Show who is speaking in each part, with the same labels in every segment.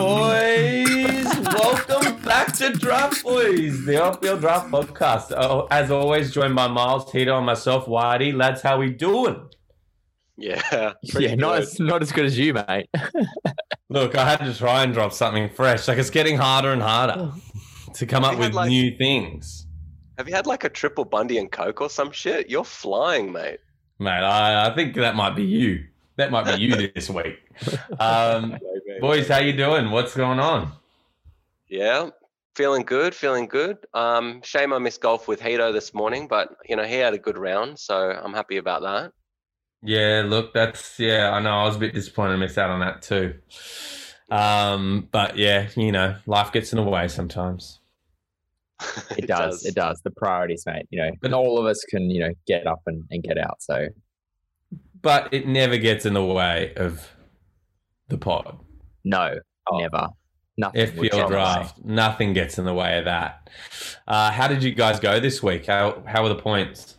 Speaker 1: boys. Welcome back to Draft Boys, the off-field draft podcast. Oh, as always, joined by Miles, Tito, and myself, Whitey. Lads, how we doing?
Speaker 2: Yeah,
Speaker 3: Yeah, not
Speaker 2: good.
Speaker 3: as not as good as you, mate.
Speaker 1: Look, I had to try and drop something fresh. Like it's getting harder and harder to come up with
Speaker 2: like-
Speaker 1: new things.
Speaker 2: Have you had like a triple Bundy and Coke or some shit? You're flying, mate.
Speaker 1: Mate, I, I think that might be you. That might be you this week. Um, boys, how you doing? What's going on?
Speaker 2: Yeah, feeling good, feeling good. Um, shame I missed golf with Hito this morning, but you know he had a good round, so I'm happy about that.
Speaker 1: Yeah, look, that's yeah. I know. I was a bit disappointed to miss out on that too. Um, but yeah, you know, life gets in the way sometimes.
Speaker 3: It, does, It does. The priorities, mate. You know, and all of us can, you know, get up and, and get out. So
Speaker 1: But it never gets in the way of the pod.
Speaker 3: No,
Speaker 2: Oh.
Speaker 3: never. Nothing. would
Speaker 1: FPL
Speaker 3: get in the way.
Speaker 1: draft, nothing gets in the way of that. Uh, how did you guys go this week? How how were the points?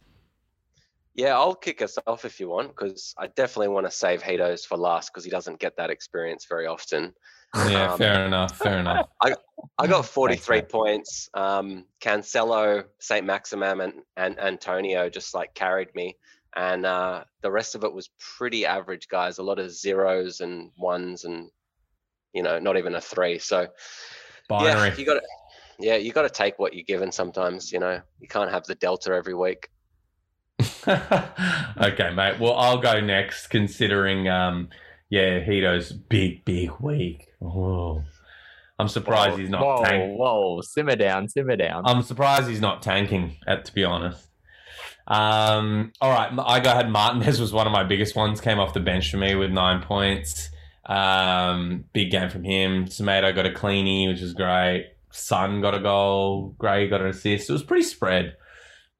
Speaker 2: Yeah, I'll kick us off if you want, because I definitely want to save Hito's for last because he doesn't get that experience very often.
Speaker 1: Yeah,
Speaker 2: Um,
Speaker 1: fair enough. Fair enough.
Speaker 2: I I got 43
Speaker 3: mate.
Speaker 2: points. Um, Cancelo, Saint-Maximin, and, and Antonio just like carried me. And uh, the rest of it was pretty average, guys. A lot of zeros and ones, and you know, not even a three. So
Speaker 1: Binary.
Speaker 2: yeah, you got to, yeah, you got to take what you're given. Sometimes, you know, you can't have the delta every week.
Speaker 1: okay, mate. Well, I'll go next, considering, um, yeah, Hito's big, big week. Oh, I'm surprised
Speaker 3: Whoa,
Speaker 1: he's not
Speaker 3: Whoa,
Speaker 1: tanking.
Speaker 3: whoa, simmer down, simmer down.
Speaker 1: I'm surprised he's not tanking. At to be honest. Um, all right, I go ahead. Martinez was one of my biggest ones. Came off the bench for me with nine points. Um, big game from him. Tomato got a cleanie, which was great. Son got a goal. Gray got an assist. It was pretty spread.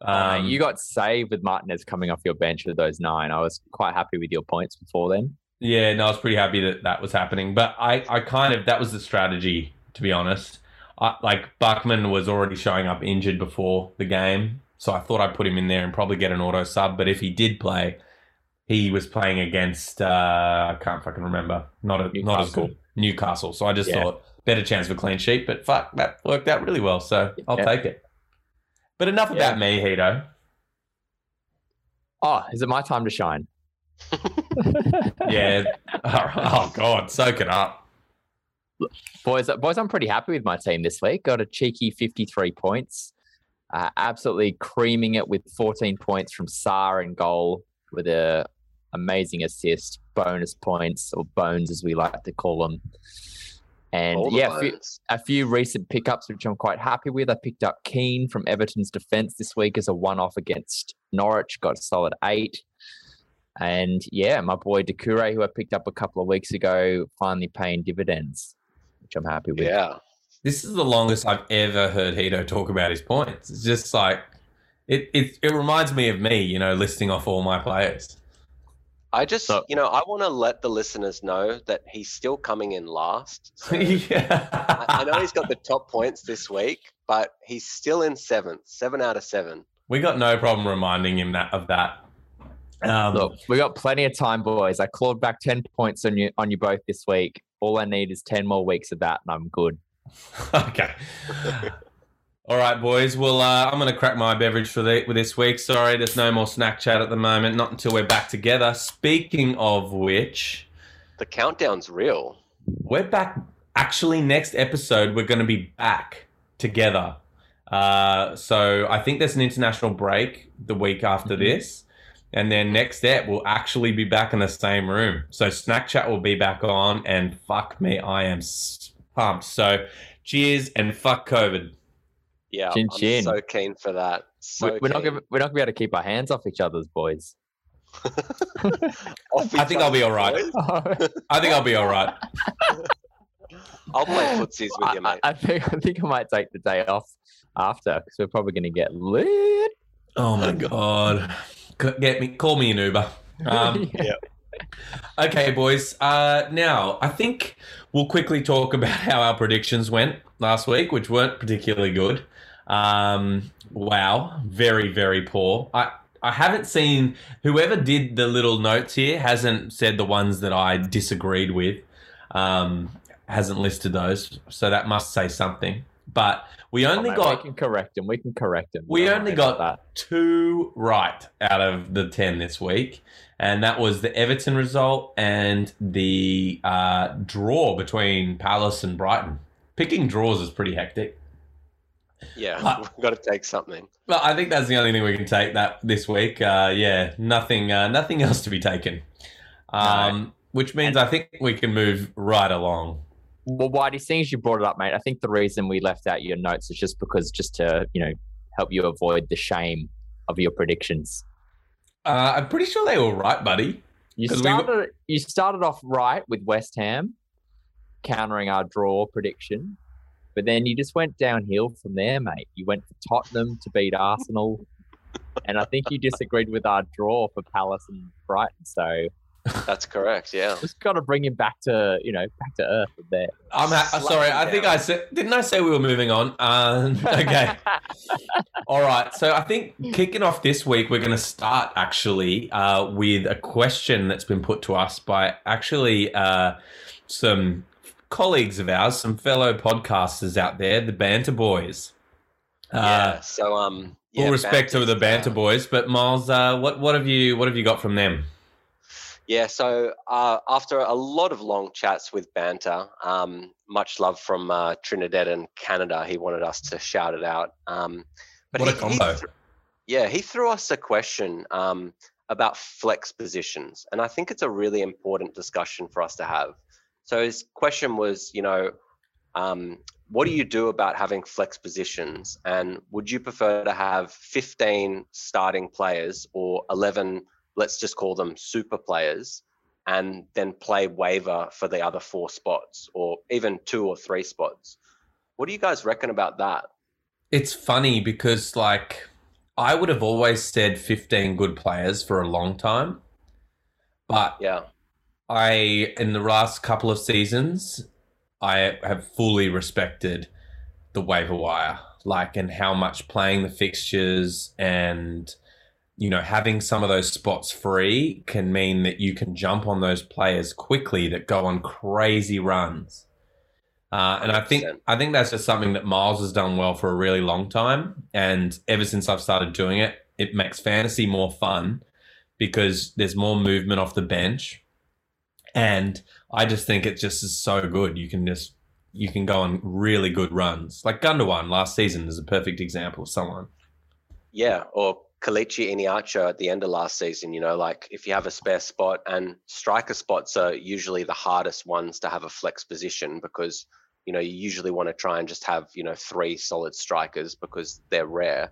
Speaker 3: Oh,
Speaker 1: Um,
Speaker 3: you got saved with Martinez coming off your bench with those nine. I was quite happy with your points before then.
Speaker 1: Yeah, no, I was pretty happy that that was happening. But I, I kind of that was the strategy, to be honest. I, like Bachmann was already showing up injured before the game, so I thought I'd put him in there and probably get an auto sub. But if he did play, he was playing against uh, I can't fucking remember, not a, not as
Speaker 3: Newcastle.
Speaker 1: good Newcastle. So I just
Speaker 3: Yeah.
Speaker 1: thought better chance for a clean sheet. But fuck, that worked out really well. So I'll
Speaker 3: Yeah.
Speaker 1: take it. But enough
Speaker 3: Yeah.
Speaker 1: about me, Hito.
Speaker 3: Oh, is it my time to shine?
Speaker 1: Yeah. oh god, soak it up.
Speaker 3: Boys, boys, I'm pretty happy with my team this week. Got a cheeky 53 points. Uh, absolutely creaming it with 14 points from Sá and goal with a amazing assist, bonus points or bones as we like to call them. And
Speaker 2: the
Speaker 3: yeah, a few, a few recent pickups which I'm quite happy with. I picked up Keane from Everton's defense this week as a one-off against Norwich, got a solid eight. And yeah, my boy Doucouré, who I picked up a couple of weeks ago, finally paying dividends, which I'm happy with.
Speaker 2: yeah.
Speaker 1: This is the longest I've ever heard Hito talk about his points. It's just like it it, it reminds me of me, you know, listing off all my players.
Speaker 2: I just,
Speaker 3: So-
Speaker 2: you know, I want to let the listeners know that he's still coming in last. So
Speaker 1: yeah.
Speaker 2: I, I know he's got the top points this week, but he's still in seventh, seven out of seven.
Speaker 1: we got no problem reminding him that of that. Um,
Speaker 3: Look, we got plenty of time, boys. I clawed back 10 points on you on you both this week. All I need is 10 more weeks of that, and I'm good.
Speaker 1: okay. All right, boys. Well, uh, I'm going to crack my beverage for the, this week. Sorry, there's no more snack chat at the moment. Not until we're back together. Speaking of which,
Speaker 2: The countdown's real.
Speaker 1: we're back. Actually, next episode we're going to be back together. Uh, so I think there's an international break the week after
Speaker 3: Mhm.
Speaker 1: this, and then next step we'll actually be back in the same room. So snack chat will be back on, and fuck me, I am pumped. So cheers and fuck COVID.
Speaker 2: Yeah,
Speaker 3: Chin
Speaker 2: I'm
Speaker 3: chin.
Speaker 2: so keen for that. So
Speaker 3: We- we're not gonna we're not gonna be able to keep our hands off each other's, boys.
Speaker 1: I think I'll be all right. I think I'll be all right.
Speaker 2: I'll play footsies with you, mate.
Speaker 3: I think I think I might take the day off after because we're probably gonna get lit.
Speaker 1: Oh my god, get me, call me an Uber. Um,
Speaker 3: Yeah.
Speaker 1: Okay, boys. Uh, now, I think we'll quickly talk about how our predictions went last week, which weren't particularly good. Um, wow, very, very poor. I, I haven't seen whoever did the little notes here hasn't said the ones that I disagreed with. Um, hasn't listed those, so that must say something. But we
Speaker 3: Oh,
Speaker 1: only
Speaker 3: mate,
Speaker 1: got
Speaker 3: we can correct him. We can correct him.
Speaker 1: We
Speaker 3: Don't
Speaker 1: only got-
Speaker 3: that.
Speaker 1: two right out of the 10 this week. And that was the Everton result and the uh, draw between Palace and Brighton. Picking draws is pretty hectic.
Speaker 2: Yeah,
Speaker 1: Uh,
Speaker 2: we've got to take something.
Speaker 1: But I think that's the only thing we can take that this week. Uh, yeah, nothing, uh, nothing else to be taken. Um, Which means I think we can move right along.
Speaker 3: Well, Whitey, seeing as you brought it up, mate, I think the reason we left out your notes is just because just to you know help you avoid the shame of your predictions.
Speaker 1: Uh, I'm pretty sure they were right, buddy.
Speaker 3: You
Speaker 1: 'Cause we
Speaker 3: started you started off right with West Ham, countering our draw prediction, but then you just went downhill from there, mate. You went for Tottenham to beat Arsenal, and I think you disagreed with our draw for Palace and Brighton. So
Speaker 2: That's correct. Yeah.
Speaker 3: just got to bring him back to you know back to earth from there.
Speaker 1: I'm ha- sorry. I think
Speaker 2: down.
Speaker 1: I said, didn't I say we were moving on? Uh, okay. All right. So I think kicking off this week, we're going to start actually uh, with a question that's been put to us by actually uh, some colleagues of ours, some fellow podcasters out there, the Banter Boys. Uh,
Speaker 2: yeah. So um.
Speaker 1: Full
Speaker 2: yeah,
Speaker 1: respect to the Banter
Speaker 2: uh,
Speaker 1: Boys, but Miles, uh, what what have you what have you got from them?
Speaker 2: Yeah, so uh, after a lot of long chats with Banter, um, much love from uh, Trinidad and Canada. He wanted us to shout it out. Um, but
Speaker 1: What a combo.
Speaker 2: He thr- yeah, he threw us a question um, about flex positions, and I think it's a really important discussion for us to have. So his question was, you know, um, what do you do about having flex positions, and would you prefer to have 15 starting players or 11? Let's just call them super players and then play waiver for the other four spots or even two or three spots. What do you guys reckon about that?
Speaker 1: It's funny because like I would have always said 15 good players for a long time. But
Speaker 2: Yeah.
Speaker 1: I in the last couple of seasons I have fully respected the waiver wire like and how much playing the fixtures and you know having some of those spots free can mean that you can jump on those players quickly that go on crazy runs. Uh, and I think I think that's just something that Miles has done well for a really long time. And ever since I've started doing it, it makes fantasy more fun because there's more movement off the bench. And I just think it just is so good. You can just you can go on really good runs. Like Gundogan last season is a perfect example of someone.
Speaker 2: Yeah. Or Kelechi Iheanacho at the end of last season, you know, like if you have a spare spot and striker spots are usually the hardest ones to have a flex position because, you know, you usually want to try and just have, you know, three solid strikers because they're rare.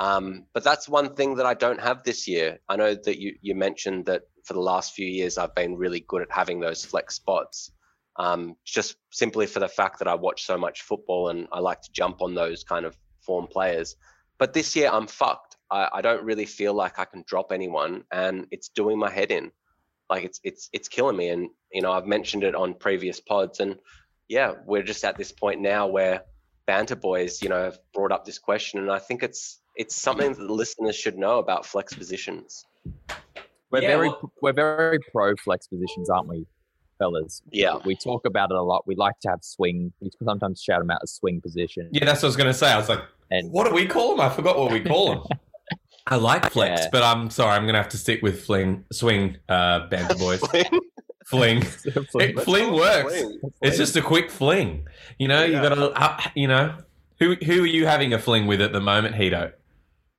Speaker 2: Um, but that's one thing that I don't have this year. I know that you, you mentioned that for the last few years, I've been really good at having those flex spots. Um, just simply for the fact that I watch so much football and I like to jump on those kind of form players. But this year I'm fucked. I, I don't really feel like I can drop anyone, and it's doing my head in. Like it's it's it's killing me. And you know I've mentioned it on previous pods, and yeah, we're just at this point now where banter boys, you know, have brought up this question, and I think it's it's something that the listeners should know about flex positions.
Speaker 3: We're
Speaker 1: Yeah,
Speaker 3: very
Speaker 1: well-
Speaker 3: we're very pro flex positions, aren't we, fellas?
Speaker 2: Yeah.
Speaker 3: We talk about it a lot. We like to have swing. We sometimes shout them out as swing position.
Speaker 1: Yeah, that's what I was going to say. I was like,
Speaker 3: And
Speaker 1: what do we call them? I forgot what we call them. I like flex,
Speaker 3: Yeah.
Speaker 1: but I'm sorry. I'm going to have to stick with fling, swing, uh, banter boys. fling. It, fling works.
Speaker 2: fling.
Speaker 1: It's just a quick fling. You know, you got to, uh, you know, who who are you having a fling with at the moment, Hito?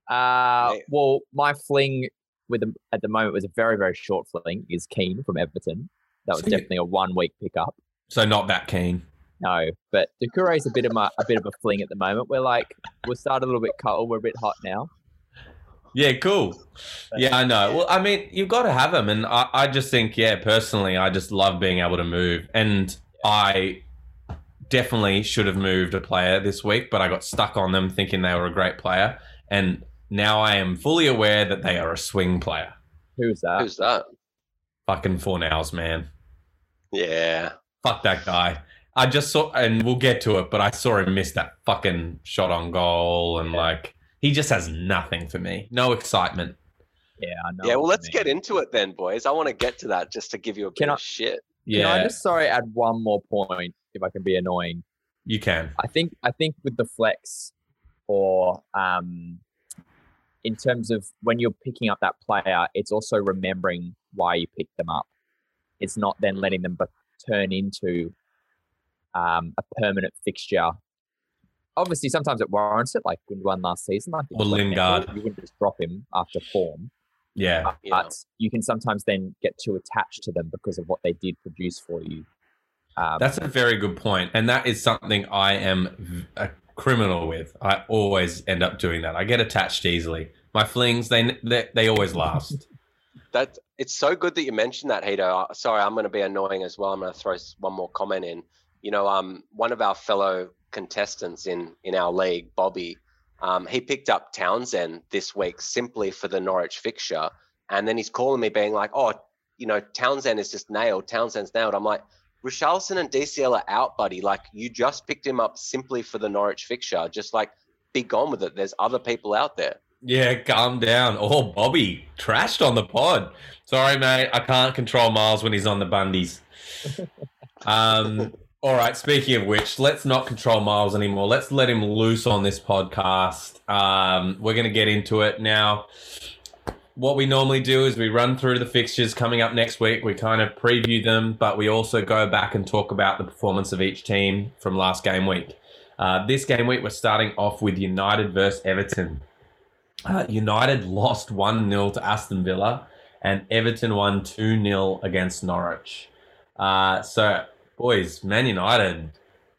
Speaker 3: Uh,
Speaker 2: Yeah.
Speaker 3: well, my fling with the, at the moment was a very very short fling. Is Keane from Everton. That was
Speaker 1: So you-
Speaker 3: definitely a one week pickup.
Speaker 1: So not that keen.
Speaker 3: No, but Doucouré is a bit of my, a bit of a fling at the moment. We're like we'll start a little bit cold. We're a bit hot now.
Speaker 1: Yeah, cool. Yeah, I know. Well, I mean, you've got to have them, and I, I just think, yeah, personally, I just love being able to move, and I definitely should have moved a player this week, but I got stuck on them thinking they were a great player, and now I am fully aware that they are a swing player.
Speaker 3: Who's that?
Speaker 2: Who's that?
Speaker 1: Fucking Fornals, man.
Speaker 2: Yeah.
Speaker 1: Fuck that guy. I just saw, and we'll get to it, but I saw him miss that fucking shot on goal, and
Speaker 3: Yeah.
Speaker 1: like he just has nothing for me. No excitement.
Speaker 3: yeah, I know.
Speaker 2: yeah. Well, let's
Speaker 3: mean.
Speaker 2: get into it then, boys. I want to get to that just to give you a bit
Speaker 3: I-
Speaker 2: of shit.
Speaker 3: Can
Speaker 1: Yeah.
Speaker 3: I just sorry add one more point if I can be annoying.
Speaker 1: You can.
Speaker 3: I think I think with the flex or um in terms of when you're picking up that player, it's also remembering why you picked them up. It's not then letting them be- turn into um, a permanent fixture. Obviously, sometimes it warrants it, like when we last season. Like
Speaker 1: Or Lingard.
Speaker 3: Campbell, you wouldn't just drop him after form,
Speaker 1: Yeah.
Speaker 3: but
Speaker 2: Yeah.
Speaker 3: you can sometimes then get too attached to them because of what they did produce for you. Um,
Speaker 1: That's a very good point, and that is something I am a criminal with. I always end up doing that. I get attached easily. My flings, they they, they always last.
Speaker 2: That it's so good that you mentioned that, Hito. Uh, Sorry, I'm going to be annoying as well. I'm going to throw one more comment in. You know, um, one of our fellow contestants in in our league, Bobby, um, he picked up Townsend this week simply for the Norwich fixture, and then he's calling me, being like, "Oh, you know, Townsend is just nailed. Townsend's nailed." I'm like. Richarlison and DCL are out, buddy. Like you just picked him up simply for the Norwich fixture. Just like be gone with it. There's other people out there.
Speaker 1: yeah, calm down. Oh, Bobby trashed on the pod. Sorry, mate. I can't control Miles when he's on the bundies. Um. All right. Speaking of which, let's not control Miles anymore. Let's let him loose on this podcast. Um, we're going to get into it now. What we normally do is we run through the fixtures coming up next week. We kind of preview them, but we also go back and talk about the performance of each team from last game week. Uh, this game week, we're starting off with United versus Everton. Uh, United lost 1 0 to Aston Villa, and Everton won 2 0 against Norwich. Uh, so, boys, Man United,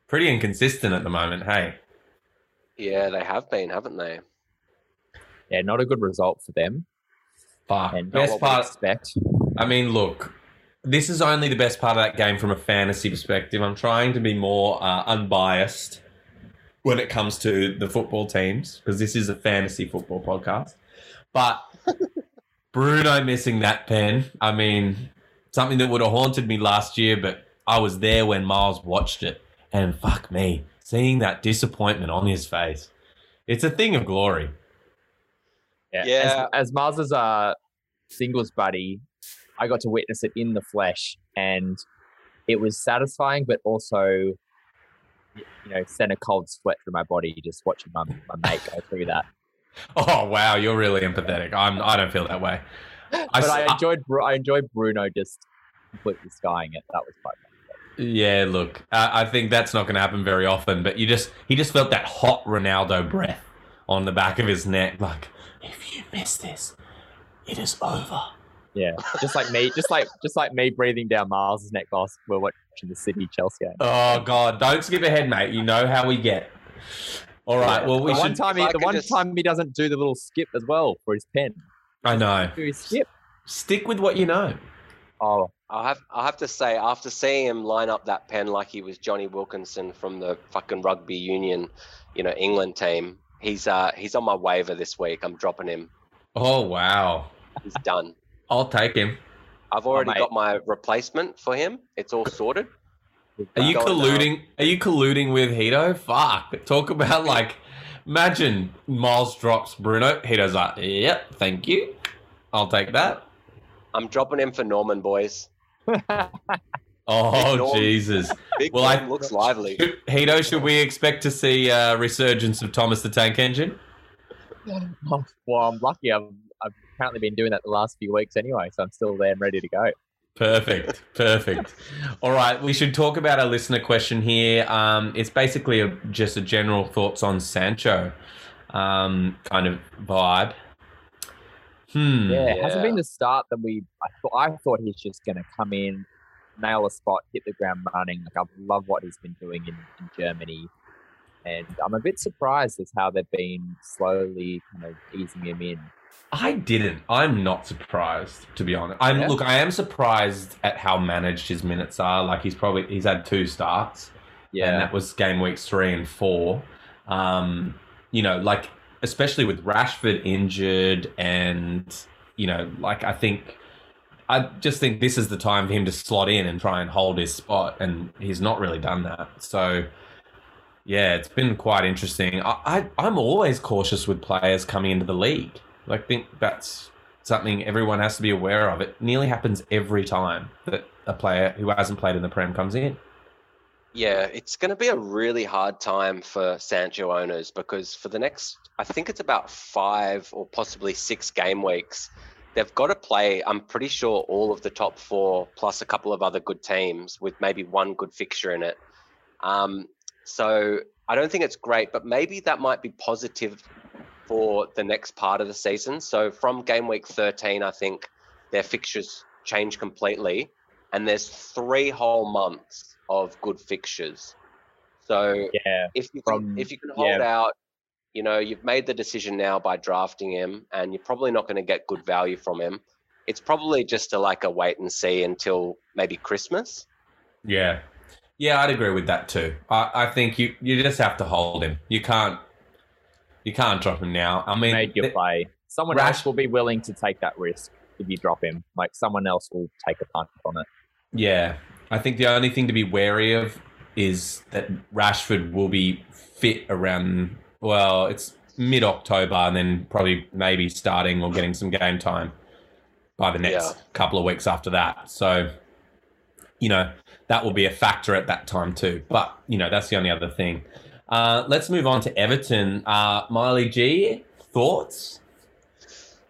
Speaker 1: pretty inconsistent at the moment, hey?
Speaker 2: Yeah, they have been, haven't they?
Speaker 3: yeah, not a good result for them,
Speaker 1: Fuck.
Speaker 3: and
Speaker 1: Best part,
Speaker 3: expect.
Speaker 1: I mean, look, this is only the best part of that game from a fantasy perspective. I'm trying to be more uh, unbiased when it comes to the football teams because this is a fantasy football podcast. But Bruno missing that pen, I mean, something that would have haunted me last year, but I was there when Miles watched it. And fuck me, seeing that disappointment on his face, it's a thing of glory.
Speaker 3: Yeah.
Speaker 2: Yeah.
Speaker 3: As, as Miles's uh, singles buddy, I got to witness it in the flesh, and it was satisfying, but also, you know, sent a cold sweat through my body just watching my, my mate go through that.
Speaker 1: Oh wow, you're really empathetic. I'm. I don't feel that way. I
Speaker 3: but
Speaker 1: s-
Speaker 3: I
Speaker 1: I-
Speaker 3: enjoyed, I enjoyed Bruno just completely skying it. That was quite fun.
Speaker 1: Yeah, look, I I think that's not going to happen very often. But you just he just felt that hot Ronaldo breath on the back of his neck. Like, if you miss this, it is over.
Speaker 3: Yeah, just like me, just like just like me breathing down Miles's neck whilst we're watching the City Chelsea game.
Speaker 1: Oh God, don't skip ahead, mate. You know how we get. All right. Well, we
Speaker 3: the one
Speaker 1: should.
Speaker 3: time he, the one
Speaker 2: just-
Speaker 3: time he doesn't do the little skip as well for his pen.
Speaker 1: I know.
Speaker 3: Do his skip?
Speaker 1: Stick with what you know.
Speaker 3: Oh,
Speaker 2: I'll have I'll have to say after seeing him line up that pen like he was Jonny Wilkinson from the fucking rugby union, you know, England team. He's uh he's on my waiver this week. I'm dropping him.
Speaker 1: Oh wow,
Speaker 2: He's done.
Speaker 1: I'll take him.
Speaker 2: I've already
Speaker 3: mate.
Speaker 2: got my replacement for him. It's all sorted.
Speaker 1: Are you
Speaker 2: Going down.
Speaker 1: colluding? Are you colluding with Hito? Fuck. Talk about like, imagine Miles drops Bruno. Hito's like, yep, thank you. I'll take that.
Speaker 2: I'm dropping him for Normann, boys.
Speaker 1: Oh
Speaker 2: Norm.
Speaker 1: Jesus.
Speaker 2: Big
Speaker 1: Well, I-
Speaker 2: looks lively.
Speaker 1: Hito, should we expect to see uh, resurgence of Thomas the Tank Engine?
Speaker 3: well, I'm lucky. I've, I've apparently been doing that the last few weeks anyway, so I'm still there and ready to go.
Speaker 1: Perfect, perfect. All right, we should talk about a listener question here. Um, it's basically a, just a general thoughts on Sancho um, kind of vibe. Hmm.
Speaker 3: Yeah, it hasn't been the start that we. I thought I thought he's just going to come in, nail a spot, hit the ground running. Like I love what he's been doing in, in Germany, and I'm a bit surprised as how they've been slowly kind of easing him in.
Speaker 1: I didn't. I'm not surprised, to be honest. I'm
Speaker 3: Yeah?
Speaker 1: look. I am surprised at how managed his minutes are. Like he's probably he's had two starts.
Speaker 3: Yeah, and
Speaker 1: that was game weeks three and four. Um, you know, like especially with Rashford injured, and you know, like I think, I just think this is the time for him to slot in and try and hold his spot, and he's not really done that. So, yeah, it's been quite interesting. I, I I'm always cautious with players coming into the league. I think that's something everyone has to be aware of. It nearly happens every time that a player who hasn't played in the Prem comes in.
Speaker 2: Yeah, it's going to be a really hard time for Sancho owners because for the next, I think it's about five or possibly six game weeks, they've got to play, I'm pretty sure, all of the top four plus a couple of other good teams with maybe one good fixture in it. Um, so I don't think it's great, but maybe that might be positive for the next part of the season. So from game week 13, I think their fixtures change completely, and there's three whole months of good fixtures. So
Speaker 3: Yeah.
Speaker 2: if you can,
Speaker 3: From-
Speaker 2: if you can hold
Speaker 3: yeah.
Speaker 2: out, you know, you've made the decision now by drafting him, and you're probably not going to get good value from him. It's probably just a like a wait and see until maybe Christmas.
Speaker 1: Yeah. Yeah, I'd agree with that too. I, I think you, you just have to hold him. You can't you can't drop him now. I mean
Speaker 3: made your
Speaker 1: th-
Speaker 3: play. Someone
Speaker 1: Rash-
Speaker 3: else will be willing to take that risk if you drop him. Like someone else will take a punt on it.
Speaker 1: Yeah. I think the only thing to be wary of is that Rashford will be fit around well, it's mid October and then probably maybe starting or getting some game time by the next
Speaker 2: Yeah.
Speaker 1: couple of weeks after that. So you know, that will be a factor at that time too. But, you know, that's the only other thing. Uh, let's move on to Everton. Uh, Miley G, thoughts?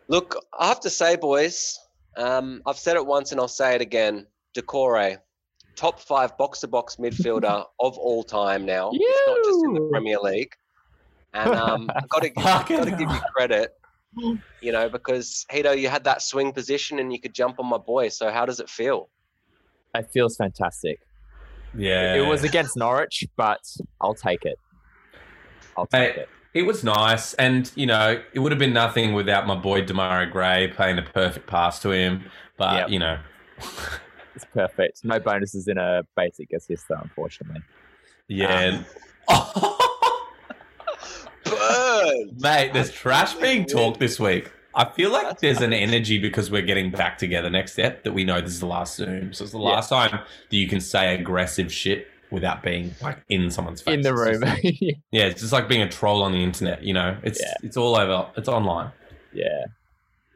Speaker 2: Look, I have to say, boys, um, I've said it once and I'll say it again. Doucouré, top five box to box midfielder of all time now. It's not just in the Premier League. And um, I've got to,
Speaker 1: Fucking
Speaker 2: got to give you credit, you know, because Hito, you had that swing position and you could jump on my boy. So how does it feel?
Speaker 3: It feels fantastic.
Speaker 1: Yeah.
Speaker 3: It was against Norwich, but I'll take it. I'll take
Speaker 1: Hey,
Speaker 3: it.
Speaker 1: It was nice, and you know, it would have been nothing without my boy Demarai Gray playing a perfect pass to him. But
Speaker 3: Yep.
Speaker 1: you know,
Speaker 3: It's perfect. No bonuses in a basic assist, though, unfortunately.
Speaker 1: yeah, um,
Speaker 2: Burn!
Speaker 1: mate, there's trash being talked this week. I feel like there's an energy because we're getting back together next step that we know this is the last Zoom. So it's the
Speaker 3: Yeah.
Speaker 1: last time that you can say aggressive shit without being like in someone's face.
Speaker 3: In the room.
Speaker 1: just- yeah, it's just like being a troll on the internet. You know, it's
Speaker 3: Yeah.
Speaker 1: it's all over. It's online.
Speaker 3: yeah,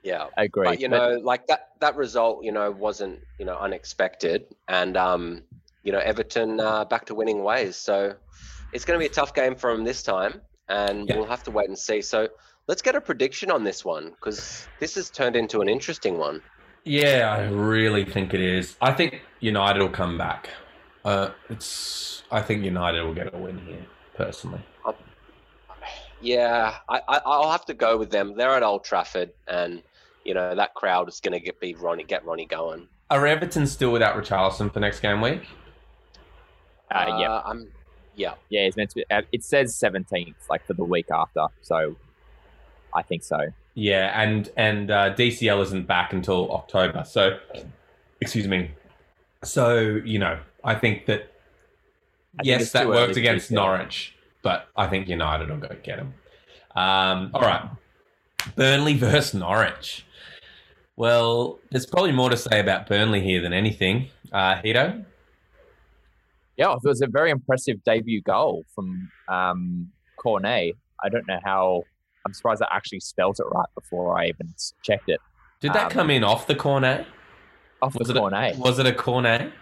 Speaker 2: Yeah.
Speaker 3: I agree.
Speaker 2: But you know, like that that result, you know, wasn't you know unexpected, and um, you know, Everton uh, back to winning ways. So it's going to be a tough game for them this time, and
Speaker 1: Yeah.
Speaker 2: we'll have to wait and see. So let's get a prediction on this one because this has turned into an interesting one.
Speaker 1: Yeah, I really think it is. I think United will come back. Uh, it's. I think United will get a win here, personally.
Speaker 2: Yeah, I, I I'll have to go with them. They're at Old Trafford, and you know that crowd is going to get be Ronnie get Ronnie going.
Speaker 1: Are Everton still without Richarlison for next game week?
Speaker 3: uh, yeah,
Speaker 2: I'm. Yeah,
Speaker 3: yeah, it's meant to be. uh, It says 17th, like for the week after. So I think so.
Speaker 1: Yeah, and and uh, DCL isn't back until October. So, excuse me. So you know, I think that
Speaker 3: I
Speaker 1: yes,
Speaker 3: it's
Speaker 1: that worked against
Speaker 3: DCL.
Speaker 1: Norwich, but I think United will go get him. Um, all right, Burnley versus Norwich. Well, there's probably more to say about Burnley here than anything. Uh, Hito,
Speaker 3: Yeah, it was a very impressive debut goal from um, Cornet. I don't know how. I'm surprised I actually spelt it right before I even checked it.
Speaker 1: did that
Speaker 3: Um,
Speaker 1: come in off the cornet?
Speaker 3: Off
Speaker 1: Was
Speaker 3: of
Speaker 1: it a-
Speaker 3: Cornet.
Speaker 1: Was it a cornet?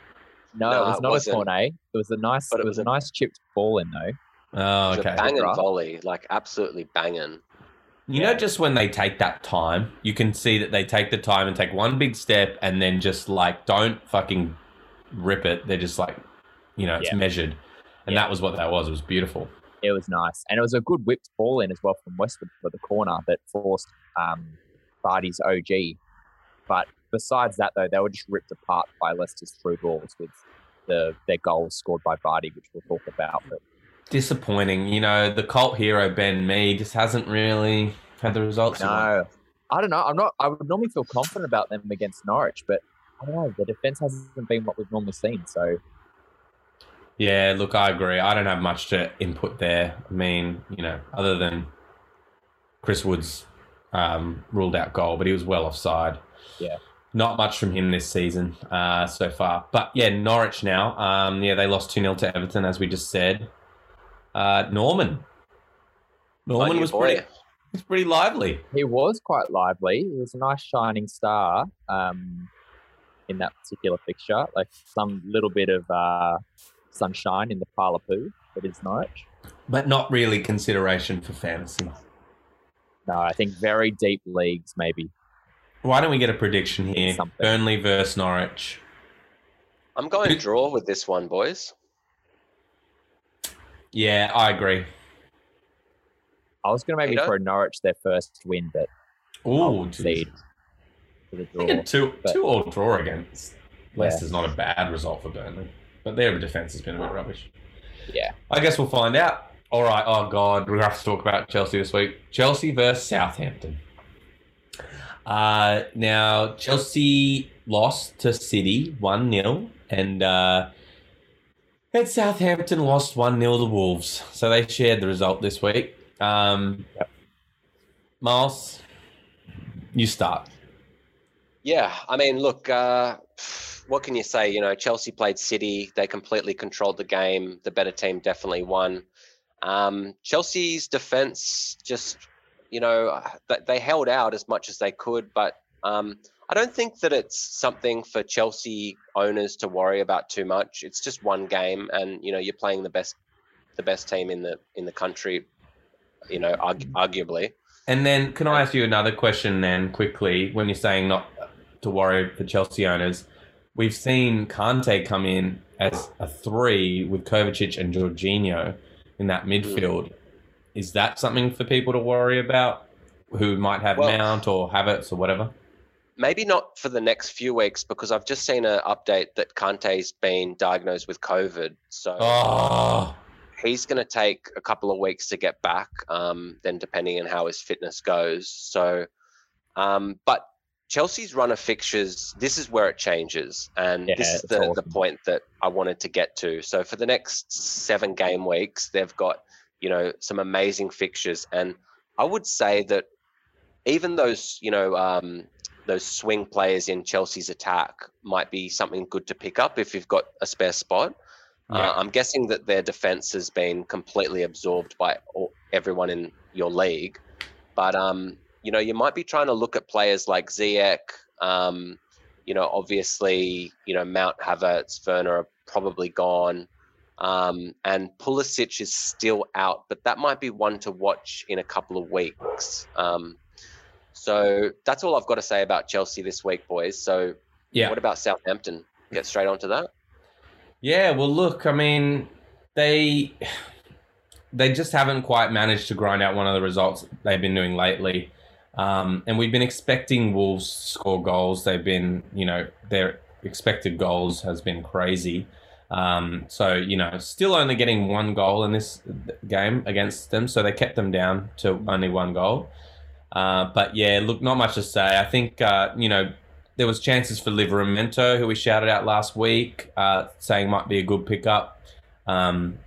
Speaker 3: No,
Speaker 2: No,
Speaker 3: it was
Speaker 2: it
Speaker 3: not
Speaker 2: wasn't.
Speaker 3: a Cornet. It was a nice.
Speaker 2: But
Speaker 3: it
Speaker 2: it
Speaker 3: was
Speaker 2: was
Speaker 3: a
Speaker 2: a-
Speaker 3: nice chipped ball in though.
Speaker 1: Oh, okay.
Speaker 2: a banging volley, like absolutely banging.
Speaker 1: You
Speaker 3: Yeah.
Speaker 1: know, just when they take that time, you can see that they take the time and take one big step and then just like don't fucking rip it. They're just like, you know, it's
Speaker 3: Yeah.
Speaker 1: measured. And
Speaker 3: Yeah.
Speaker 1: that was what that was. It was beautiful.
Speaker 3: It was nice, and it was a good whipped ball in as well from Westwood for the corner that forced um, Vardy's OG. But besides that, though, they were just ripped apart by Leicester's through balls with the their goals scored by Vardy, which we'll talk about. But
Speaker 1: Disappointing. You know, the cult hero Ben Mee just hasn't really had the results.
Speaker 3: no, I don't know. I'm not. I would normally feel confident about them against Norwich, but I don't know. The defense hasn't been what we've normally seen. So
Speaker 1: Yeah, look, I agree. I don't have much to input there. I mean, you know, other than Chris Wood's um, ruled out goal, but he was well offside.
Speaker 3: Yeah.
Speaker 1: Not much from him this season uh, so far. But yeah, Norwich now. Um, yeah, they lost 2 0 to Everton, as we just said. Uh, Normann. Normann
Speaker 2: On
Speaker 1: was
Speaker 2: boy.
Speaker 1: pretty, was pretty lively.
Speaker 3: he was quite lively. He was a nice shining star um, in that particular fixture. Like some little bit of uh, sunshine in the parlour poo that is Norwich.
Speaker 1: But not really consideration for fantasy.
Speaker 3: No, I think very deep leagues maybe.
Speaker 1: Why don't we get a prediction here?
Speaker 3: Something.
Speaker 1: Burnley versus Norwich.
Speaker 2: I'm going
Speaker 1: Who-
Speaker 2: draw with this one, boys.
Speaker 1: Yeah, I agree.
Speaker 3: I was going to maybe
Speaker 2: Peter?
Speaker 3: for Norwich their first win, but I'll
Speaker 1: Ooh,
Speaker 3: concede for the
Speaker 1: I
Speaker 3: draw.
Speaker 1: a two
Speaker 3: but-
Speaker 1: two all draw against
Speaker 3: Yeah.
Speaker 1: Leicester's not a bad result for Burnley, but their defense has been a bit rubbish.
Speaker 3: Yeah.
Speaker 1: I guess we'll find out. All right. Oh God, we're gonna have to talk about Chelsea this week. Chelsea versus Southampton. Uh, now Chelsea lost to City one 0 and uh, and Southampton lost one 0 to Wolves. So they shared the result this week. Um,
Speaker 3: Yep.
Speaker 1: Miles, you start.
Speaker 2: Yeah, I mean, look, uh, what can you say? You know, Chelsea played City. They completely controlled the game. The better team definitely won. Um, Chelsea's defense just, you know, they held out as much as they could, but um, I don't think that it's something for Chelsea owners to worry about too much. It's just one game, and you know, you're playing the best, the best team in the in the country. You know, argu- mm-hmm. arguably.
Speaker 1: And then, can I ask you another question then, quickly? When you're saying not to worry for Chelsea owners, we've seen Kante come in as a three with Kovacic and Jorginho in that hmm. midfield. Is that something for people to worry about who might have
Speaker 2: Well-
Speaker 1: Mount or Havertz or whatever?
Speaker 2: Maybe not for the next few weeks because I've just seen an update that Kante's been diagnosed with COVID. So
Speaker 1: Oh,
Speaker 2: he's going to take a couple of weeks to get back, um, then depending on how his fitness goes. So, um, but Chelsea's run of fixtures, this is where it changes. And
Speaker 3: Yeah,
Speaker 2: this is the, the point that I wanted to get to. So for the next seven game weeks, they've got, you know, some amazing fixtures. And I would say that even those, you know, um, those swing players in Chelsea's attack might be something good to pick up if you've got a spare spot.
Speaker 1: yeah.
Speaker 2: Uh, I'm guessing that their defense has been completely absorbed by all, everyone in your league. But um, you know, you might be trying to look at players like Ziyech. Um, you know, obviously, you know Mount Havertz, Werner are probably gone, um, and Pulisic is still out. But that might be one to watch in a couple of weeks. Um, so that's all I've got to say about Chelsea this week, boys. So
Speaker 1: yeah.
Speaker 2: what about Southampton? Get straight onto that.
Speaker 1: Yeah, well, look, I mean, they they just haven't quite managed to grind out one of the results they've been doing lately. Um, and we've been expecting Wolves to score goals. They've been, you know, their expected goals has been crazy. Um, so, you know, still only getting one goal in this game against them. So they kept them down to only one goal. Uh, but yeah, look, not much to say. I think, uh, you know, there was chances for Livramento, who we shouted out last week, uh, saying might be a good pickup. Um,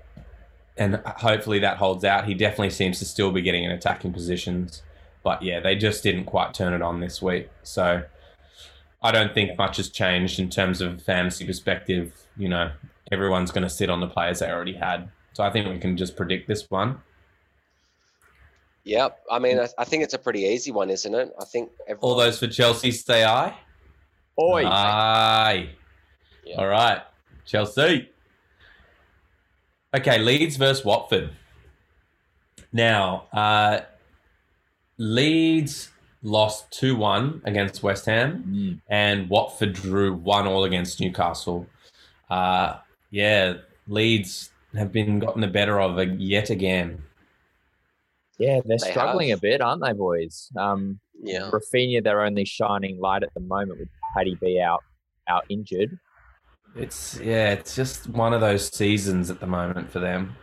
Speaker 1: and hopefully that holds out. He definitely seems to still be getting in attacking positions. But yeah, they just didn't quite turn it on this week. So I don't think much has changed in terms of fantasy perspective. You know, everyone's going to sit on the players they already had. So I think we can just predict this one.
Speaker 2: Yep. I mean, I, I think it's a pretty easy one, isn't it? I think everyone,
Speaker 1: All those for Chelsea, stay aye.
Speaker 3: Oi!
Speaker 1: Aye.
Speaker 2: Yeah.
Speaker 1: All right. Chelsea. Okay, Leeds versus Watford. Now, uh, Leeds lost 2 1 against West Ham,
Speaker 3: Mm.
Speaker 1: and Watford drew 1 all against Newcastle. Uh, yeah, Leeds have been gotten the better of yet again.
Speaker 3: Yeah, they're
Speaker 2: They
Speaker 3: struggling
Speaker 2: have.
Speaker 3: a bit, aren't they, boys? Um,
Speaker 2: yeah.
Speaker 3: Raphinha, their only shining light at the moment with Paddy B out out injured.
Speaker 1: It's yeah, it's just one of those seasons at the moment for them.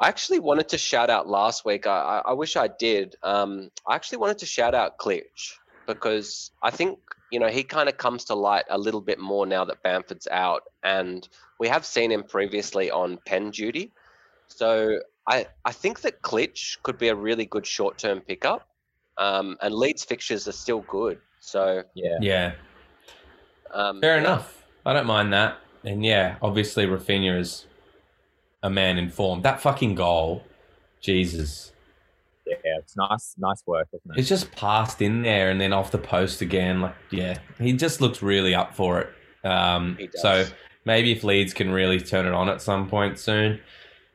Speaker 2: I actually wanted to shout out last week. I, I, I wish I did. Um, I actually wanted to shout out Klich because I think you know he kind of comes to light a little bit more now that Bamford's out, and we have seen him previously on pen duty. So I I think that Klich could be a really good short term pickup, um, and Leeds fixtures are still good. So
Speaker 3: Yeah,
Speaker 1: Yeah,
Speaker 2: um,
Speaker 1: Fair enough. I don't mind that. And yeah, obviously Raphinha is a man in form. That fucking goal, Jesus.
Speaker 3: yeah, it's nice, nice work, isn't it?
Speaker 1: It's just passed in there and then off the post again. Like, yeah, he just looks really up for it. Um,
Speaker 2: He
Speaker 1: so maybe if Leeds can really turn it on at some point soon,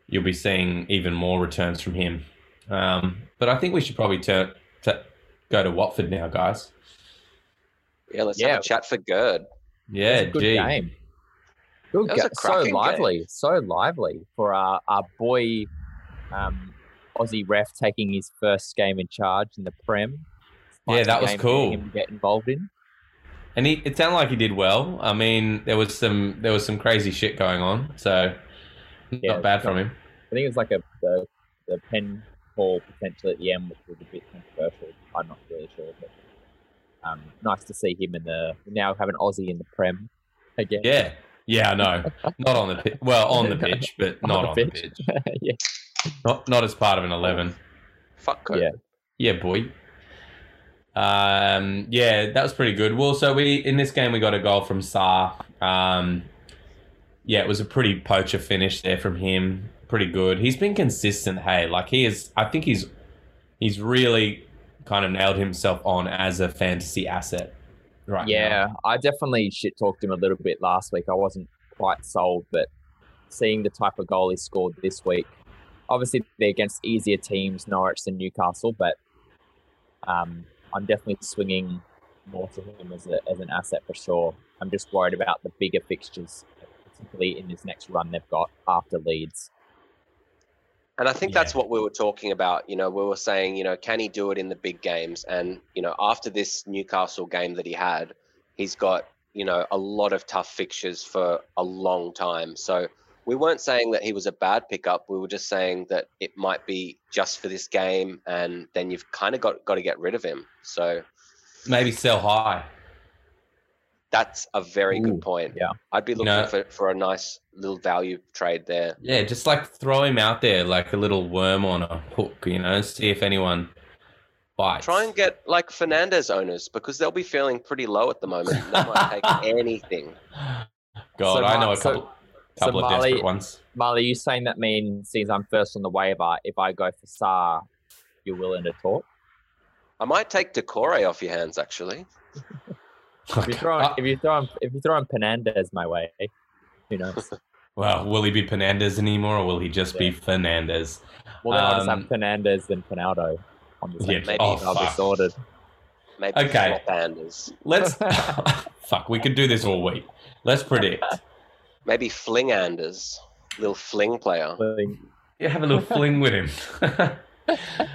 Speaker 1: you'll be seeing even more returns from him. Um, but I think we should probably turn to go to Watford now, guys.
Speaker 2: Yeah, let's
Speaker 3: Yeah.
Speaker 2: have a chat for Gerd.
Speaker 1: Yeah,
Speaker 3: It was a good
Speaker 1: gee.
Speaker 3: game. Good
Speaker 2: That was a
Speaker 3: so
Speaker 2: cracking game.
Speaker 3: lively, so lively for our, our boy um, Aussie ref taking his first game in charge in the Prem.
Speaker 1: Yeah, that was cool.
Speaker 3: Him get involved in.
Speaker 1: And he, it sounded like he did well. I mean, there was some there was some crazy shit going on, so
Speaker 3: Yeah,
Speaker 1: not bad from him.
Speaker 3: I think it was like a the, the pen call potentially at the end, which was a bit controversial. I'm not really sure, but um, nice to see him in the now have an Aussie in the Prem again.
Speaker 1: Yeah, yeah, I know. Not on the pitch. Well, on the pitch, but not on the pitch.
Speaker 3: yeah,
Speaker 1: Not not as part of an eleven.
Speaker 2: Fuck Gerd.
Speaker 3: Yeah.
Speaker 1: Yeah, boy. Um, yeah, that was pretty good. Well, so we in this game we got a goal from Sarr. Um, yeah, it was a pretty poacher finish there from him. Pretty good. He's been consistent. Hey, like he is. I think he's he's really kind of nailed himself on as a fantasy asset. Right. now.
Speaker 3: Yeah, I definitely shit talked him a little bit last week. I wasn't quite sold, but seeing the type of goal he scored this week, obviously they're against easier teams, Norwich and Newcastle, but um, I'm definitely swinging more to him as, a, as an asset for sure. I'm just worried about the bigger fixtures, particularly in this next run they've got after Leeds.
Speaker 2: And I think that's what we were talking about. You know, we were saying, you know, can he do it in the big games? And, you know, after this Newcastle game that he had, he's got, you know, a lot of tough fixtures for a long time. So we weren't saying that he was a bad pickup. We were just saying that it might be just for this game and then you've kind of got, got to get rid of him. So
Speaker 1: Maybe sell high.
Speaker 2: That's a very
Speaker 3: Ooh,
Speaker 2: good point.
Speaker 3: yeah.
Speaker 2: I'd be looking
Speaker 1: know-
Speaker 2: for, for a nice little value trade there.
Speaker 1: Yeah, just like throw him out there like a little worm on a hook. You know, see if anyone bites.
Speaker 2: Try and get like Fernandes owners because they'll be feeling pretty low at the moment. They might take anything.
Speaker 1: God,
Speaker 3: So,
Speaker 1: I know a
Speaker 3: Mark, so-
Speaker 1: couple,
Speaker 3: so
Speaker 1: of
Speaker 3: Marley-
Speaker 1: desperate ones.
Speaker 3: Marley, you saying that means since I'm first on the waiver, if I go for Sarr, you're willing to talk?
Speaker 2: I might take Doucouré off your hands actually.
Speaker 3: If you throw
Speaker 1: Uh,
Speaker 3: if you throw if you throw in Penandez my way, who knows?
Speaker 1: well, will he be Fernandes anymore, or will he just be
Speaker 3: Yeah.
Speaker 1: Fernandes?
Speaker 3: Well, then I'll just
Speaker 1: Um,
Speaker 3: have Penandez and Penaldo on the same
Speaker 1: Yeah,
Speaker 3: team.
Speaker 2: maybe-
Speaker 3: and I'll be
Speaker 1: fuck.
Speaker 3: sorted.
Speaker 2: Maybe
Speaker 1: Okay.
Speaker 2: Flanders.
Speaker 1: Let's. fuck, we could do this all week. Let's predict.
Speaker 2: Maybe Flinganders. Little fling player.
Speaker 1: Yeah, have a little fling with him.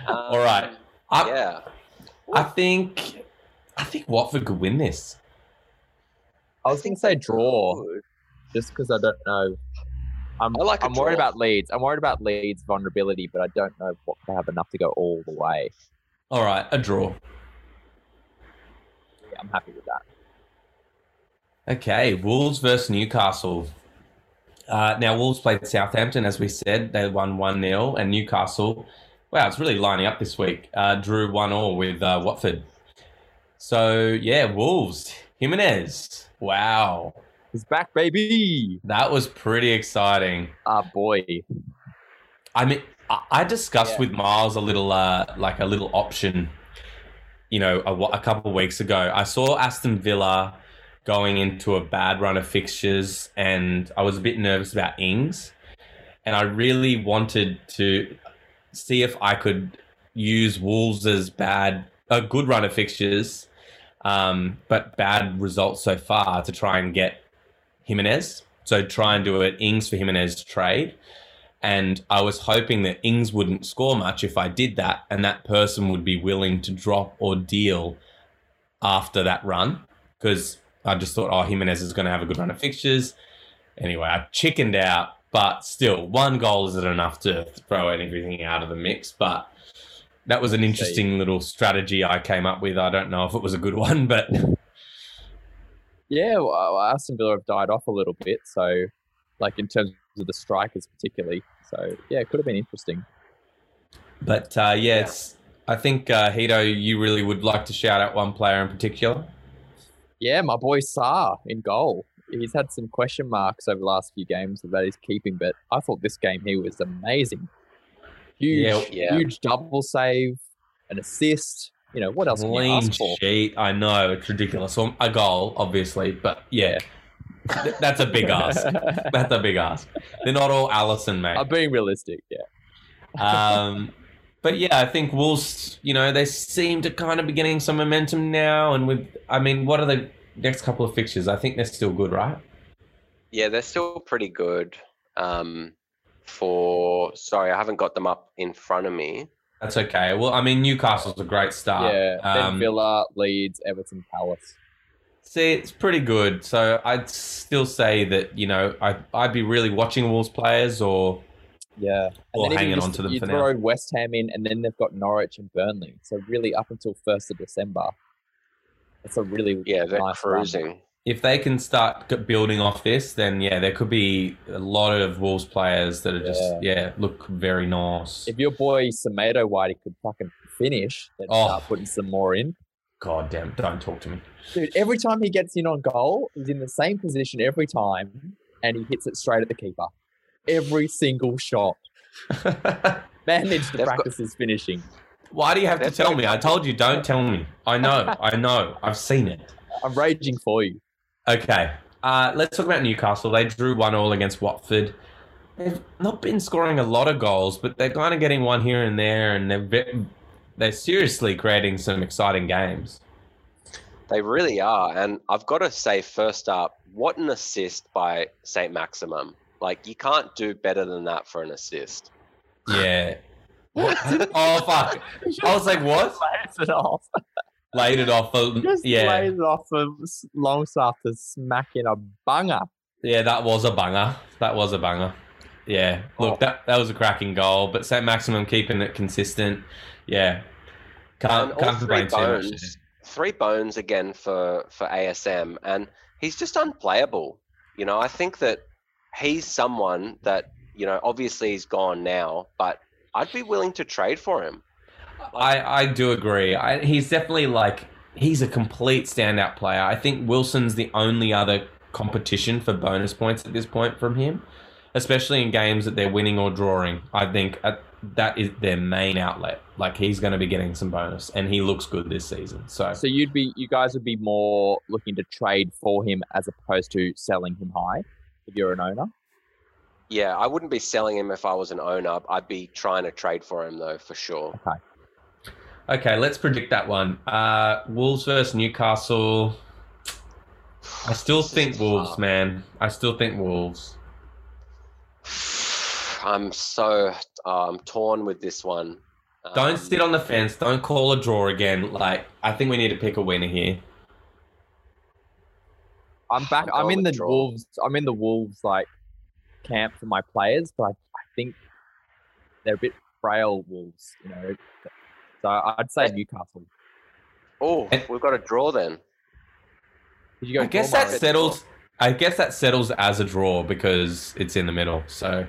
Speaker 1: all right.
Speaker 2: Um,
Speaker 1: I,
Speaker 2: yeah.
Speaker 1: I think. I think Watford could win this.
Speaker 3: I was going to say draw,
Speaker 2: Good.
Speaker 3: just because I don't know. I'm,
Speaker 2: I like a
Speaker 3: I'm worried about Leeds. I'm worried about Leeds' vulnerability, but I don't know what they have enough to go all the way.
Speaker 1: All right, a draw.
Speaker 3: Yeah, I'm happy with that.
Speaker 1: Okay, Wolves versus Newcastle. Uh, now, Wolves played Southampton, as we said. They won 1 0, and Newcastle, wow, it's really lining up this week. Uh, drew 1 all with uh, Watford. So, yeah, Wolves, Jimenez. Wow,
Speaker 3: He's back, baby.
Speaker 1: that was pretty exciting.
Speaker 3: Ah, boy.
Speaker 1: I mean, I, discussed
Speaker 3: Yeah.
Speaker 1: with Miles a little, uh, like a little option, you know, a, a couple of weeks ago. I saw Aston Villa going into a bad run of fixtures, and I was a bit nervous about Ings, and I really wanted to see if I could use Wolves' bad, a good run of fixtures, um, but bad results so far to try and get Jimenez. So try and do it Ings for Jimenez trade. And I was hoping that Ings wouldn't score much if I did that, and that person would be willing to drop or deal after that run. Because I just thought, oh, Jimenez is going to have a good run of fixtures. Anyway, I chickened out, but still, one goal isn't enough to throw anything out of the mix. But that was an interesting little strategy I came up with. I don't know if it was a good one, but
Speaker 3: Yeah, well, Aston Villa have died off a little bit, so like in terms of the strikers particularly. So yeah, it could have been interesting.
Speaker 1: but uh, yeah, it's. I think uh, Hito, you really would like to shout out one player in particular.
Speaker 3: Yeah, my boy Sá in goal. He's had some question marks over the last few games about his keeping, but I thought this game he was amazing. Huge,
Speaker 1: Yeah,
Speaker 2: yeah.
Speaker 3: huge double save, an assist. You know what else can you
Speaker 1: Clean
Speaker 3: ask for?
Speaker 1: sheet. I know it's ridiculous. Well, a goal, obviously, but yeah, That's a big ask. That's a big ask. They're not all Alisson, mate.
Speaker 3: I'm being realistic. Yeah.
Speaker 1: Um, but yeah, I think Wolves, you know, they seem to kind of be getting some momentum now. And with, I mean, what are the next couple of fixtures? I think they're still good, right?
Speaker 2: Yeah, they're still pretty good. Um, for sorry, I haven't got them up in front of me.
Speaker 1: That's okay. Well, I mean, Newcastle's a great start.
Speaker 3: yeah. Then
Speaker 1: Um,
Speaker 3: Villa, Leeds, Everton, Palace.
Speaker 1: See, it's pretty good. So I'd still say that, you know, I, I'd be really watching Wolves players or
Speaker 3: Yeah. And
Speaker 1: Or hanging on to them
Speaker 3: you
Speaker 1: for now.
Speaker 3: throw West Ham in, and then they've got Norwich and Burnley. So really, up until first of December, it's a really
Speaker 2: Yeah, they're
Speaker 3: nice run.
Speaker 2: Cruising.
Speaker 1: if they can start building off this, then yeah, there could be a lot of Wolves players that are just, yeah, look very nice.
Speaker 3: If your boy Semedo Whitey could fucking finish, then
Speaker 1: Oh.
Speaker 3: start putting some more in.
Speaker 1: God damn, don't talk to me.
Speaker 3: Dude, every time he gets in on goal, he's in the same position every time, and he hits it straight at the keeper. Every single shot. Man needs to
Speaker 2: They've got-
Speaker 3: practice his finishing.
Speaker 1: Why do you have to tell me? I told you, don't tell me. I know, I know, I've seen it.
Speaker 3: I'm raging for you.
Speaker 1: Okay, uh, let's talk about Newcastle. They drew one all against Watford. They've not been scoring a lot of goals, but they're kind of getting one here and there, and they're ve- they're seriously creating some exciting games.
Speaker 2: They really are. And I've got to say, first up, what an assist by Saint-Maximin. Like, you can't do better than that for an assist.
Speaker 1: Yeah. Oh fuck! I was like, what?
Speaker 3: Lays it off.
Speaker 1: Laid it off. For,
Speaker 3: Just
Speaker 1: yeah,
Speaker 3: lays it off for s- Longstaff to smack in a banger.
Speaker 1: yeah, that was a banger. That was a banger. Yeah, look,
Speaker 2: Oh.
Speaker 1: that that was a cracking goal. But Saint-Maximin keeping it consistent. Yeah, can't
Speaker 2: And
Speaker 1: can't
Speaker 2: three
Speaker 1: complain too much.
Speaker 2: bones, three bones again for for ASM, and he's just unplayable. You know, I think that he's someone that you know. Obviously, he's gone now, but I'd be willing to trade for him.
Speaker 1: I, I do agree. I, he's definitely like he's a complete standout player. I think Wilson's the only other competition for bonus points at this point from him, especially in games that they're winning or drawing. I think uh that is their main outlet. Like he's going to be getting some bonus, and he looks good this season. So
Speaker 3: So you'd be, you guys would be more looking to trade for him as opposed to selling him high if you're an owner.
Speaker 2: Yeah, I wouldn't be selling him if I was an owner. I'd be trying to trade for him though, for sure.
Speaker 1: okay, let's predict that one. Uh, Wolves versus Newcastle. I still
Speaker 2: This
Speaker 1: think Wolves,
Speaker 2: tough.
Speaker 1: man. I still think Wolves.
Speaker 2: I'm so um, torn with this one.
Speaker 1: Don't
Speaker 2: Um,
Speaker 1: sit on the fence. Don't call a draw again. Like I think we need to pick a winner here.
Speaker 3: I'm back.
Speaker 2: I'm
Speaker 3: I'm in the
Speaker 2: draw.
Speaker 3: Wolves. I'm in the Wolves like camp for my players, but I, I think they're a bit frail Wolves. You know, so I'd say
Speaker 2: Eh.
Speaker 3: Newcastle.
Speaker 2: Oh, we've got a draw then.
Speaker 3: Did you go?
Speaker 1: I guess that
Speaker 3: Murray?
Speaker 1: settles. I guess that settles as a draw because it's in the middle. So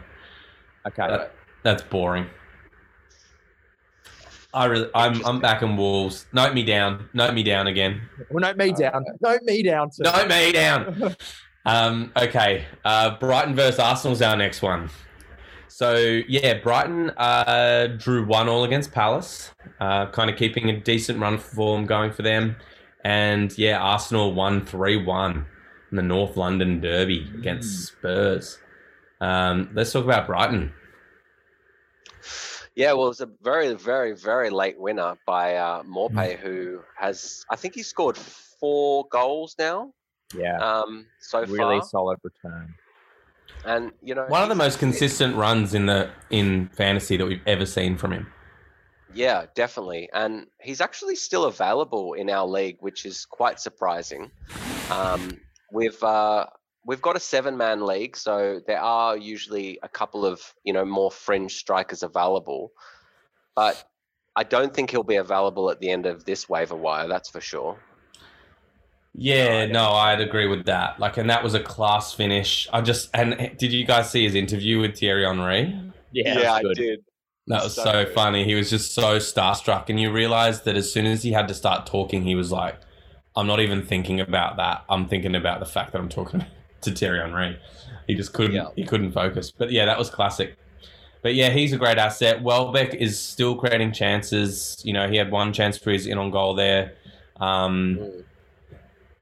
Speaker 3: Okay.
Speaker 1: that, that's boring. I really, I'm, I'm back in Wolves. Note me down. Note me down again.
Speaker 3: well, note me down. Note me down. Too.
Speaker 1: Note me down. Um, okay, uh, Brighton versus Arsenal's our next one. So yeah, Brighton uh, drew one all against Palace, uh, kind of keeping a decent run form going for them, and yeah, Arsenal won three one in the North London Derby against Spurs. Um, let's talk about Brighton.
Speaker 2: Yeah, well, it's a very, very, very late winner by uh, Maupay, who has, I think he scored four goals now
Speaker 3: Yeah.
Speaker 2: um, so
Speaker 3: really
Speaker 2: far.
Speaker 3: solid return.
Speaker 2: And, you know,
Speaker 1: One of the most consistent runs in the in fantasy that we've ever seen from him.
Speaker 2: Yeah, definitely. And he's actually still available in our league, which is quite surprising. Um, we've uh, we've got a seven man league, so there are usually a couple of you know more fringe strikers available, but I don't think he'll be available at the end of this waiver wire. That's for sure.
Speaker 1: Yeah, no, I'd agree with that. Like, and that was a class finish. I just and did you guys see his interview with Thierry Henry?
Speaker 3: Yeah, that's good.
Speaker 2: did.
Speaker 1: That was
Speaker 2: So
Speaker 1: so, funny. He was just so starstruck, and you realize that as soon as he had to start talking, he was like, "I'm not even thinking about that. I'm thinking about the fact that I'm talking to Thierry Henry." He just couldn't.
Speaker 2: Yeah.
Speaker 1: He couldn't focus. But yeah, that was classic. But yeah, he's a great asset. Welbeck is still creating chances. You know, he had one chance for his in on goal there. Um,
Speaker 2: Mm.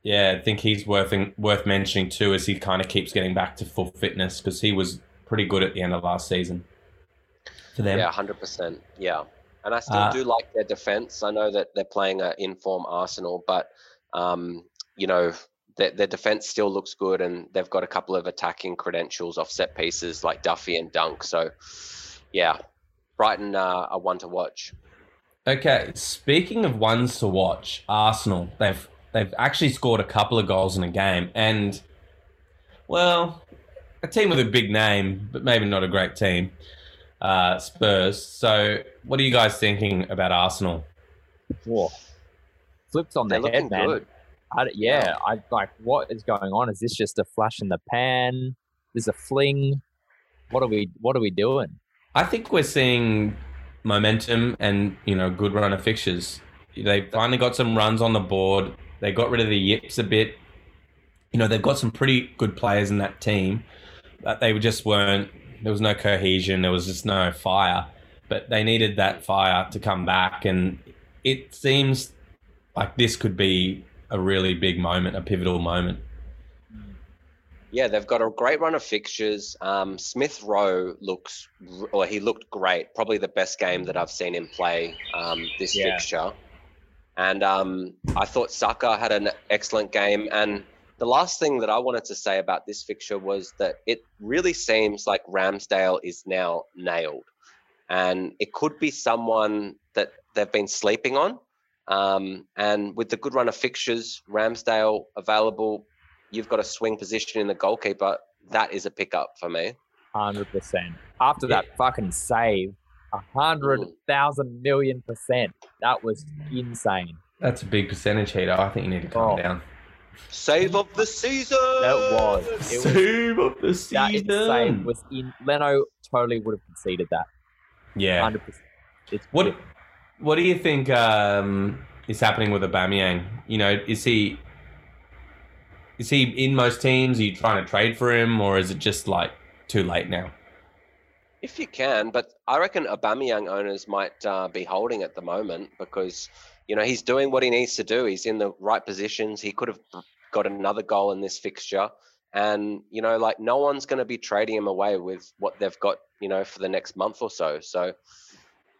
Speaker 1: Yeah, I think he's worth worth mentioning too, as he kind of keeps getting back to full fitness because he was pretty good at the end of last season for them.
Speaker 2: Yeah, hundred percent. Yeah, and I still
Speaker 1: Uh,
Speaker 2: do like their defense. I know that they're playing an inform Arsenal, but um, you know their, their defense still looks good, and they've got a couple of attacking credentials off set pieces like Duffy and Dunk. So, yeah, Brighton uh, are one to watch.
Speaker 1: Okay, speaking of ones to watch, Arsenal they've they've actually scored a couple of goals in a game, and well, a team with a big name, but maybe not a great team, uh, Spurs. So, what are you guys thinking about Arsenal?
Speaker 3: Whoa. Flips on
Speaker 2: They're
Speaker 3: the head, man.
Speaker 2: good.
Speaker 3: I d yeah, I like. What is going on? Is this just a flash in the pan? Is a fling? What are we? What are we doing?
Speaker 1: I think we're seeing momentum and you know good run of fixtures. They finally got some runs on the board. They got rid of the yips a bit. You know they've got some pretty good players in that team, but they just weren't. There was no cohesion. There was just no fire. But they needed that fire to come back, and it seems like this could be a really big moment, a pivotal moment.
Speaker 2: Yeah, they've got a great run of fixtures. Um, Smith Rowe looks, or he looked great. Probably the best game that I've seen him play um, this
Speaker 3: Yeah.
Speaker 2: fixture. And um, I thought Saka had an excellent game. And the last thing that I wanted to say about this fixture was that it really seems like Ramsdale is now nailed, and it could be someone that they've been sleeping on. Um, and with the good run of fixtures, Ramsdale available, you've got a swing position in the goalkeeper. That is a pickup for me.
Speaker 3: Hundred percent. After that fucking save, a hundred
Speaker 2: Mm.
Speaker 3: million percent. That was insane.
Speaker 1: That's a big percentage, Heater. I think you need to calm
Speaker 3: Oh.
Speaker 1: down.
Speaker 2: Save of the season.
Speaker 3: That was. It was
Speaker 1: Save of the
Speaker 3: that
Speaker 1: season.
Speaker 3: save was in. Leno totally would have conceded that.
Speaker 1: yeah.
Speaker 3: Hundred percent. It's
Speaker 1: What What do you think um, is happening with Aubameyang? You know, is he is he in most teams? Are you trying to trade for him, or is it just like too late now?
Speaker 2: If you can, but I reckon Aubameyang owners might uh, be holding at the moment because you know he's doing what he needs to do. He's in the right positions. He could have got another goal in this fixture, and you know, like no one's going to be trading him away with what they've got, you know, for the next month or so. So,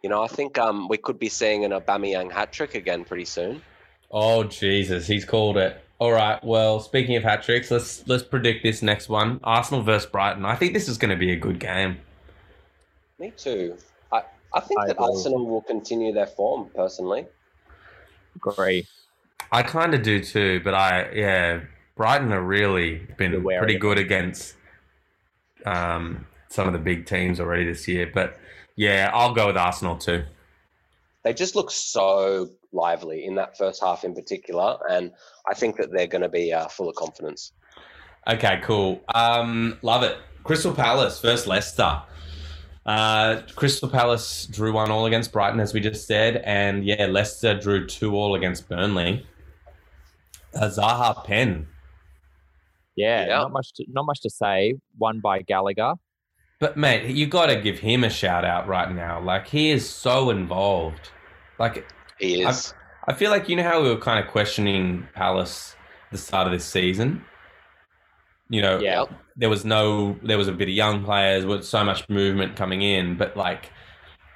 Speaker 2: you know, I think um, we could be seeing an Aubameyang hat trick again pretty soon.
Speaker 1: Oh Jesus, he's called it. All right. Well, speaking of hat tricks, let's let's predict this next one: Arsenal versus Brighton. I think this is going to be a good game.
Speaker 2: Me too. I, I think
Speaker 3: I
Speaker 2: that
Speaker 3: agree.
Speaker 2: Arsenal will continue their form personally.
Speaker 3: Agree.
Speaker 1: I kind of do too, but I yeah, Brighton have really been pretty
Speaker 3: of
Speaker 1: good against um, some of the big teams already this year. But yeah, I'll go with Arsenal too.
Speaker 2: they just look so lively in that first half in particular, and I think that they're going to be uh, full of confidence.
Speaker 1: Okay, cool. Um, love it. Crystal Palace versus Leicester. Uh, Crystal Palace drew one all against Brighton, as we just said, and yeah, Leicester drew two all against Burnley. Uh, Zaha Penn,
Speaker 3: Yeah,
Speaker 2: Yeah.
Speaker 3: not much. To, not much to say. Won by Gallagher.
Speaker 1: but mate, you got to give him a shout out right now. Like he is so involved. Like
Speaker 2: He is.
Speaker 1: I feel like you know how we were kind of questioning Palace at the start of this season. You know.
Speaker 2: Yep.
Speaker 1: there was no, there was a bit of young players with so much movement coming in, but like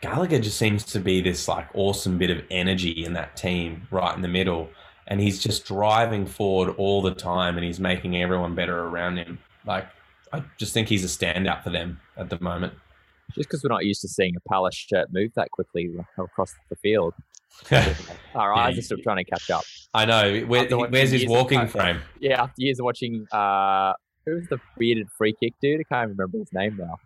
Speaker 1: Gallagher just seems to be this like awesome bit of energy in that team right in the middle, and he's just driving forward all the time, and he's making everyone better around him. Like I just think he's a standout for them at the moment.
Speaker 3: Just because we're not used to seeing a Palace shirt move that quickly across the field. Our
Speaker 1: Yeah,
Speaker 3: eyes
Speaker 1: you-
Speaker 3: are still trying to catch up.
Speaker 1: I know. Where, where's his
Speaker 3: years of
Speaker 1: walking frame?
Speaker 3: Yeah, after years of watching, uh, who's the bearded free kick dude? I can't remember his name now.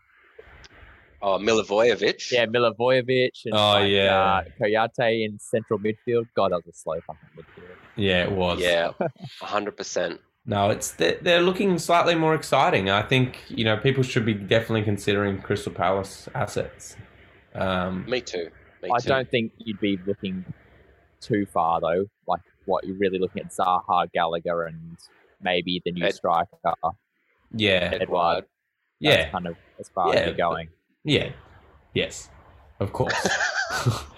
Speaker 2: Oh, Milivojevic.
Speaker 3: Yeah, Milivojevic and
Speaker 1: Oh,
Speaker 3: like,
Speaker 1: yeah.
Speaker 3: uh, Kouyate in central midfield. God, that was a slow fucking midfield.
Speaker 1: Yeah, it was.
Speaker 2: Yeah, hundred percent.
Speaker 1: No, it's they're, they're looking slightly more exciting. I think you know people should be definitely considering Crystal Palace assets. Um,
Speaker 2: Me too. Me
Speaker 3: I
Speaker 2: too.
Speaker 3: don't think you'd be looking too far though. Like what you're really looking at Zaha, Gallagher, and maybe the new
Speaker 2: Ed-
Speaker 3: striker.
Speaker 1: yeah,
Speaker 3: Edouard. That's
Speaker 1: yeah,
Speaker 3: kind of as far
Speaker 1: Yeah,
Speaker 3: as you're going.
Speaker 1: yeah, yes, of course.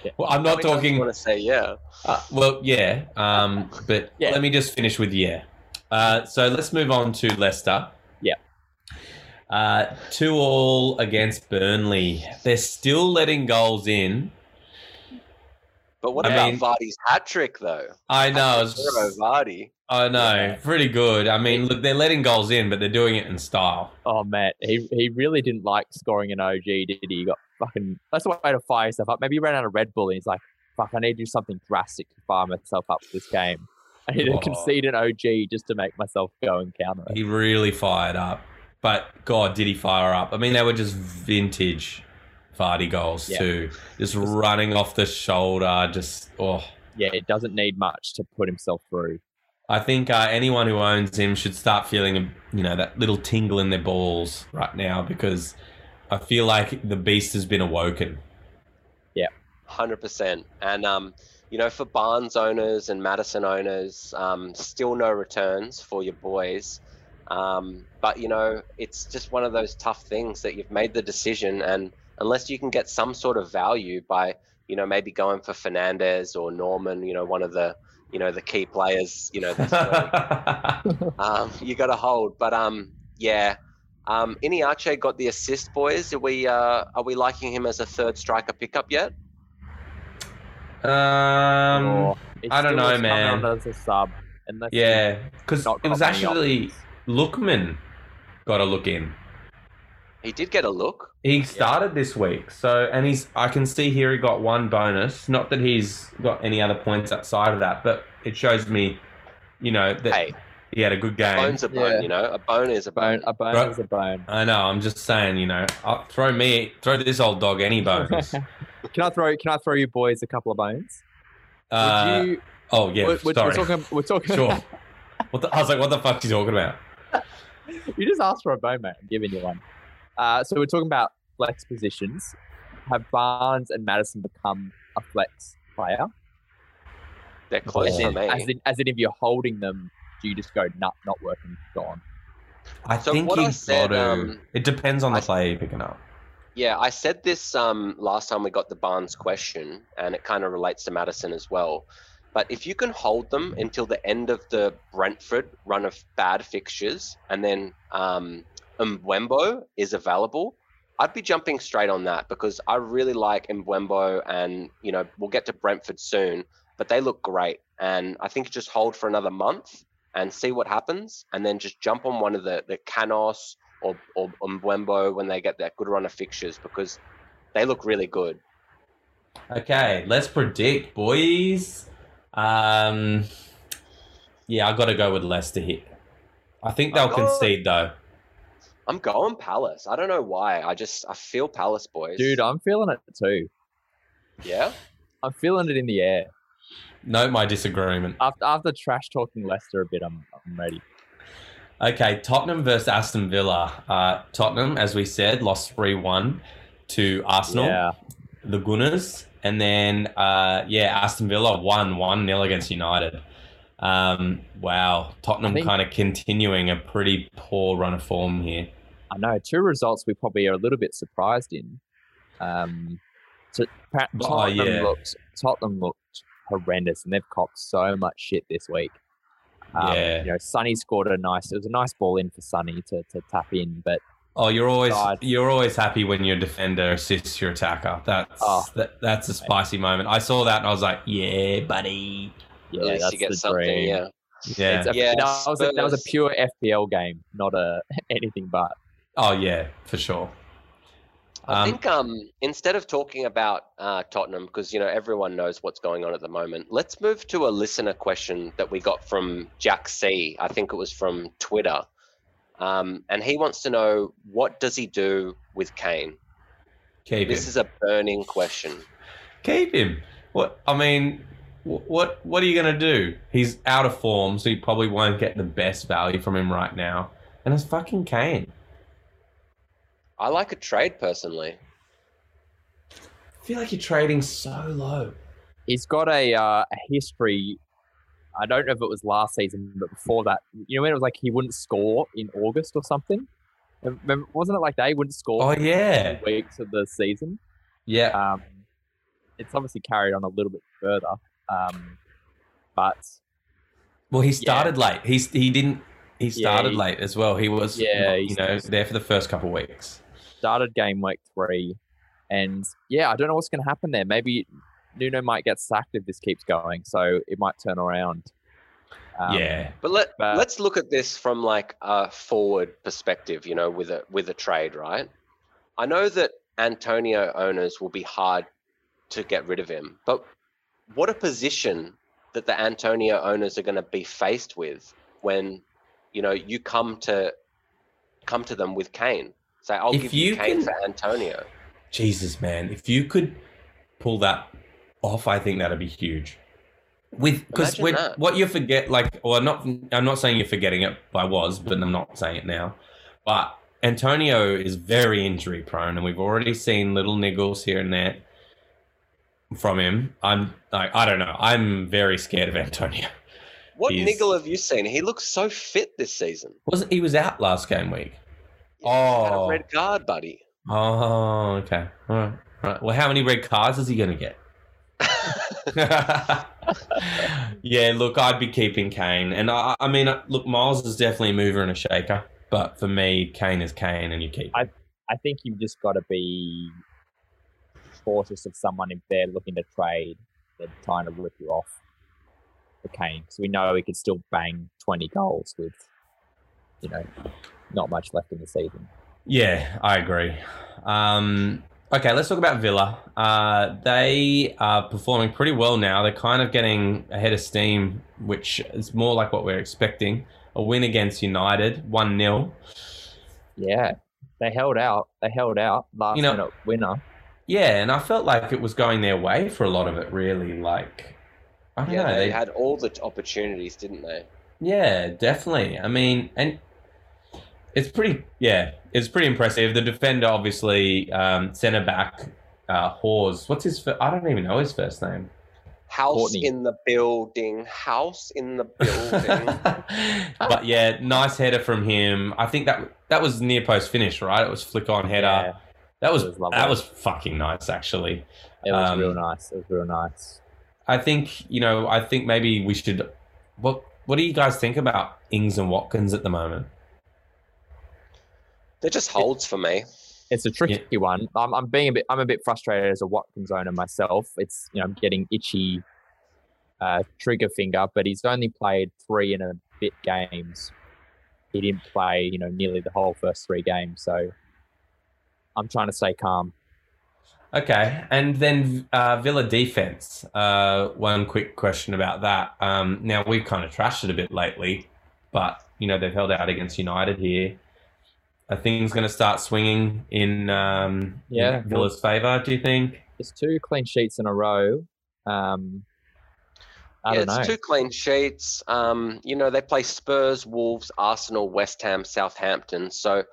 Speaker 3: Yeah.
Speaker 1: well, I'm not
Speaker 2: I
Speaker 1: talking.
Speaker 2: want to say yeah.
Speaker 1: Uh, well, yeah, um, but
Speaker 3: Yeah.
Speaker 1: let me just finish with yeah. Uh, so let's move on to Leicester.
Speaker 3: Yeah.
Speaker 1: Uh, two all against Burnley. They're still letting goals in.
Speaker 2: But what
Speaker 1: I
Speaker 2: about
Speaker 1: mean-
Speaker 2: Vardy's hat trick though?
Speaker 1: I know.
Speaker 2: Hat
Speaker 1: It's,
Speaker 2: Vardy.
Speaker 1: I know.
Speaker 3: Yeah.
Speaker 1: Pretty good. I mean, look, they're letting goals in, but they're doing it in style.
Speaker 3: Oh man, he he really didn't like scoring an OG, did he? He got fucking. That's the way to fire yourself up. Maybe he ran out of Red Bull and he's like, "Fuck, I need to do something drastic to fire myself up for this game. I need to
Speaker 1: Oh.
Speaker 3: concede an OG just to make myself go and counter it."
Speaker 1: He really fired up. But God, did he fire up? I mean, they were just vintage Vardy goals
Speaker 3: Yeah.
Speaker 1: too. Just running off the shoulder. Just oh.
Speaker 3: Yeah, it doesn't need much to put himself through.
Speaker 1: I think uh, anyone who owns him should start feeling, you know, that little tingle in their balls right now because I feel like the beast has been awoken.
Speaker 2: Yeah, Hundred percent. And um, you know, for Barnes owners and Maddison owners, um, still no returns for your boys. Um, but you know, it's just one of those tough things that you've made the decision, and unless you can get some sort of value by, you know, maybe going for Fernandes or Normann, you know, one of the, you know, the key players, you know, this week, um, you got to hold. But um, yeah. Um, Iheanacho got the assist, boys. Are we uh, are we liking him as a third striker pickup yet?
Speaker 1: um,
Speaker 3: Or
Speaker 1: I don't know, man.
Speaker 3: As a sub,
Speaker 1: yeah, because it was actually
Speaker 3: options.
Speaker 1: Lookman got a look in.
Speaker 2: He did get a look.
Speaker 1: He started this week, so and he's. I can see here he got one bonus. Not that he's got any other points outside of that, but it shows me, you know, that
Speaker 2: Hey,
Speaker 1: he had a good game.
Speaker 2: bone's a bone.
Speaker 3: Yeah.
Speaker 2: You know, a bone is a bone.
Speaker 3: bone, a bone
Speaker 1: Right.
Speaker 3: is a bone.
Speaker 1: I know. I'm just saying, you know, I'll throw me, throw this old dog any bones.
Speaker 3: can I throw? Can I throw you boys a couple of bones?
Speaker 1: Uh,
Speaker 3: you,
Speaker 1: oh yeah,
Speaker 3: we're, we're,
Speaker 1: sorry.
Speaker 3: we're talking. We're talking.
Speaker 1: sure. What the, I was like, what the fuck are you talking about?
Speaker 3: you just asked for a bone, mate. I'm giving you one. Uh, so we're talking about flex positions. Have Barnes and Maddison become a flex player?
Speaker 2: They're close
Speaker 3: As
Speaker 2: for
Speaker 3: in,
Speaker 2: me.
Speaker 3: as in, as in, if you're holding them, do you just go nut, not working, gone?
Speaker 1: I
Speaker 2: So
Speaker 1: think
Speaker 2: what I said,
Speaker 1: to.
Speaker 2: um,
Speaker 1: it depends on the
Speaker 2: I-
Speaker 1: player you're picking up.
Speaker 2: Yeah, I said this um, last time we got the Barnes question, and it kind of relates to Maddison as well. But if you can hold them until the end of the Brentford run of bad fixtures, and then um, Mbeumo is available, I'd be jumping straight on that because I really like Mbeumo, and you know we'll get to Brentford soon, but they look great, and I think just hold for another month and see what happens, and then just jump on one of the the Canós or or Mbeumo when they get that good run of fixtures because they look really good.
Speaker 1: Okay, let's predict, boys. Um, yeah, I got to go with Leicester here. I think they'll
Speaker 2: I've
Speaker 1: concede though.
Speaker 2: I'm going Palace. I don't know why. I just I feel Palace boys.
Speaker 3: Dude, I'm feeling it too.
Speaker 2: yeah.
Speaker 3: I'm feeling it in the air.
Speaker 1: Note my disagreement.
Speaker 3: After after trash talking Leicester a bit, I'm I'm ready.
Speaker 1: Okay, Tottenham versus Aston Villa. Uh, Tottenham, as we said, lost three one to Arsenal.
Speaker 3: Yeah,
Speaker 1: the Gunners, and then uh, yeah, Aston Villa won one 0 against United. Um, wow, Tottenham
Speaker 3: think-
Speaker 1: kind of continuing a pretty poor run of form here.
Speaker 3: I know. Two results we probably are a little bit surprised in. Um, pa-
Speaker 1: Oh,
Speaker 3: Tottenham
Speaker 1: yeah.
Speaker 3: looked Tottenham looked horrendous, and they've copped so much shit this week. Um,
Speaker 1: Yeah.
Speaker 3: you know, Sonny scored a nice. It was a nice ball in for Sonny to, to tap in, but
Speaker 1: Oh, you're always you're always happy when your defender assists your attacker. That's
Speaker 3: Oh.
Speaker 1: that, that's a spicy moment. I saw that and I was like, yeah, buddy,
Speaker 3: yeah,
Speaker 2: At
Speaker 3: that's
Speaker 2: you get
Speaker 3: the
Speaker 2: something.
Speaker 3: dream.
Speaker 2: Yeah.
Speaker 1: yeah.
Speaker 3: It's a,
Speaker 2: Yeah,
Speaker 3: that was a, that was a pure FPL game, not a anything but.
Speaker 1: oh yeah, for sure.
Speaker 2: I
Speaker 1: Um,
Speaker 2: think um instead of talking about uh, Tottenham because you know everyone knows what's going on at the moment, let's move to a listener question that we got from Jack C. I think it was from Twitter, um, and he wants to know what does he do with Kane.
Speaker 1: keep him
Speaker 2: This
Speaker 1: him.
Speaker 2: is a burning question.
Speaker 1: keep him. What I mean, wh- what what are you gonna do? He's out of form, so you probably won't get the best value from him right now. And it's fucking Kane.
Speaker 2: I like a trade personally.
Speaker 1: I feel like you're trading so low.
Speaker 3: He's got a uh, a history. I don't know if it was last season, but before that, you know, when it was like he wouldn't score in August or something. Remember, wasn't it like they wouldn't score
Speaker 1: Oh yeah,
Speaker 3: weeks of the season?
Speaker 1: yeah.
Speaker 3: Um, it's obviously carried on a little bit further, um, but
Speaker 1: Well, he started late. He's he didn't. He
Speaker 3: Yeah,
Speaker 1: started
Speaker 3: he-
Speaker 1: late as well. He was,
Speaker 3: Yeah,
Speaker 1: you know, there for the first couple of weeks.
Speaker 3: started game week three, and yeah, I don't know what's going to happen there. Maybe Nuno might get sacked if this keeps going, so it might turn around. Um,
Speaker 1: yeah,
Speaker 2: But let
Speaker 3: But-
Speaker 2: let's look at this from like a forward perspective, you know, with a with a trade, right? I know that Antonio owners will be hard to get rid of him, but what a position that the Antonio owners are going to be faced with when you know you come to come to them with Kane. Say, I'll
Speaker 1: If
Speaker 2: give you,
Speaker 1: you
Speaker 2: Kane
Speaker 1: can-
Speaker 2: for Antonio.
Speaker 1: Jesus, man, if you could pull that off, I think that'd be huge. With because what you forget, like, well, not I'm not saying you're forgetting it. I was, but I'm not saying it now. But Antonio is very injury prone, and we've already seen little niggles here and there from him. I'm like, I don't know. I'm very scared of Antonio.
Speaker 2: What
Speaker 1: He's-
Speaker 2: niggle have you seen? He looks so fit this season.
Speaker 1: Wasn't he was out last game week?
Speaker 2: He had a
Speaker 1: Oh.
Speaker 2: red card, buddy.
Speaker 1: Oh, okay. All right. All right. Well, how many red cards is he going to get? yeah, look, I'd be keeping Kane, and I, I mean, look, Miles is definitely a mover and a shaker, but for me, Kane is Kane, and you keep.
Speaker 3: I- I think you've just got to be cautious of someone if they're looking to trade, they're trying to rip you off the Kane. Because we know he could still bang 20 goals with, you know, not much left in the season.
Speaker 1: Yeah, I agree. Um, okay, let's talk about Villa. Uh, they are performing pretty well now. They're kind of getting ahead of steam, which is more like what we're expecting. A win against United, one 0
Speaker 3: Yeah, they held out. They held out last
Speaker 1: You know-
Speaker 3: minute winner.
Speaker 1: Yeah, and I felt like it was going their way for a lot of it. Really, like I don't
Speaker 2: Yeah,
Speaker 1: know.
Speaker 2: they
Speaker 1: They,
Speaker 2: had all the opportunities, didn't they?
Speaker 1: yeah, definitely. I mean, and it's pretty. Yeah, it's pretty impressive. The defender, obviously, um, centre back, uh, Hause. What's his? I don't even know his first name.
Speaker 2: House
Speaker 3: Kortney.
Speaker 2: in the building. House in the building.
Speaker 1: but yeah, nice header from him. I think that that was near post finish, right? It was flick on header.
Speaker 3: Yeah,
Speaker 1: that was,
Speaker 3: was lovely.
Speaker 1: that was fucking nice, actually.
Speaker 3: it was
Speaker 1: Um,
Speaker 3: real nice. It was real nice.
Speaker 1: I think you know. I think maybe we should. What What do you guys think about Ings and Watkins at the moment?
Speaker 2: They're just holds for me.
Speaker 3: It's a tricky one. I'm, I'm being a bit. I'm a bit frustrated as a Watkins owner myself. It's you know I'm getting itchy uh, trigger finger, but he's only played three and a bit games. He didn't play you know nearly the whole first three games, so I'm trying to stay calm.
Speaker 1: Okay, and then uh, Villa defense. Uh, one quick question about that. Um, now we've kind of trashed it a bit lately, but you know they've held out against United here. Are things going to start swinging in um, in Villa's favour? Do you think?
Speaker 3: It's two clean sheets in a row. Um, I
Speaker 2: yeah,
Speaker 3: don't know.
Speaker 2: it's two clean sheets. Um, you know, they play Spurs, Wolves, Arsenal, West Ham, Southampton. So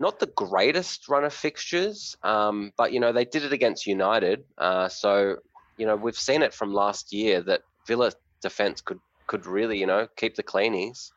Speaker 2: not the greatest run of fixtures. Um, but you know, they did it against United. Uh, so, you know, we've seen it from last year that Villa defense could could really, you know, keep the cleanies.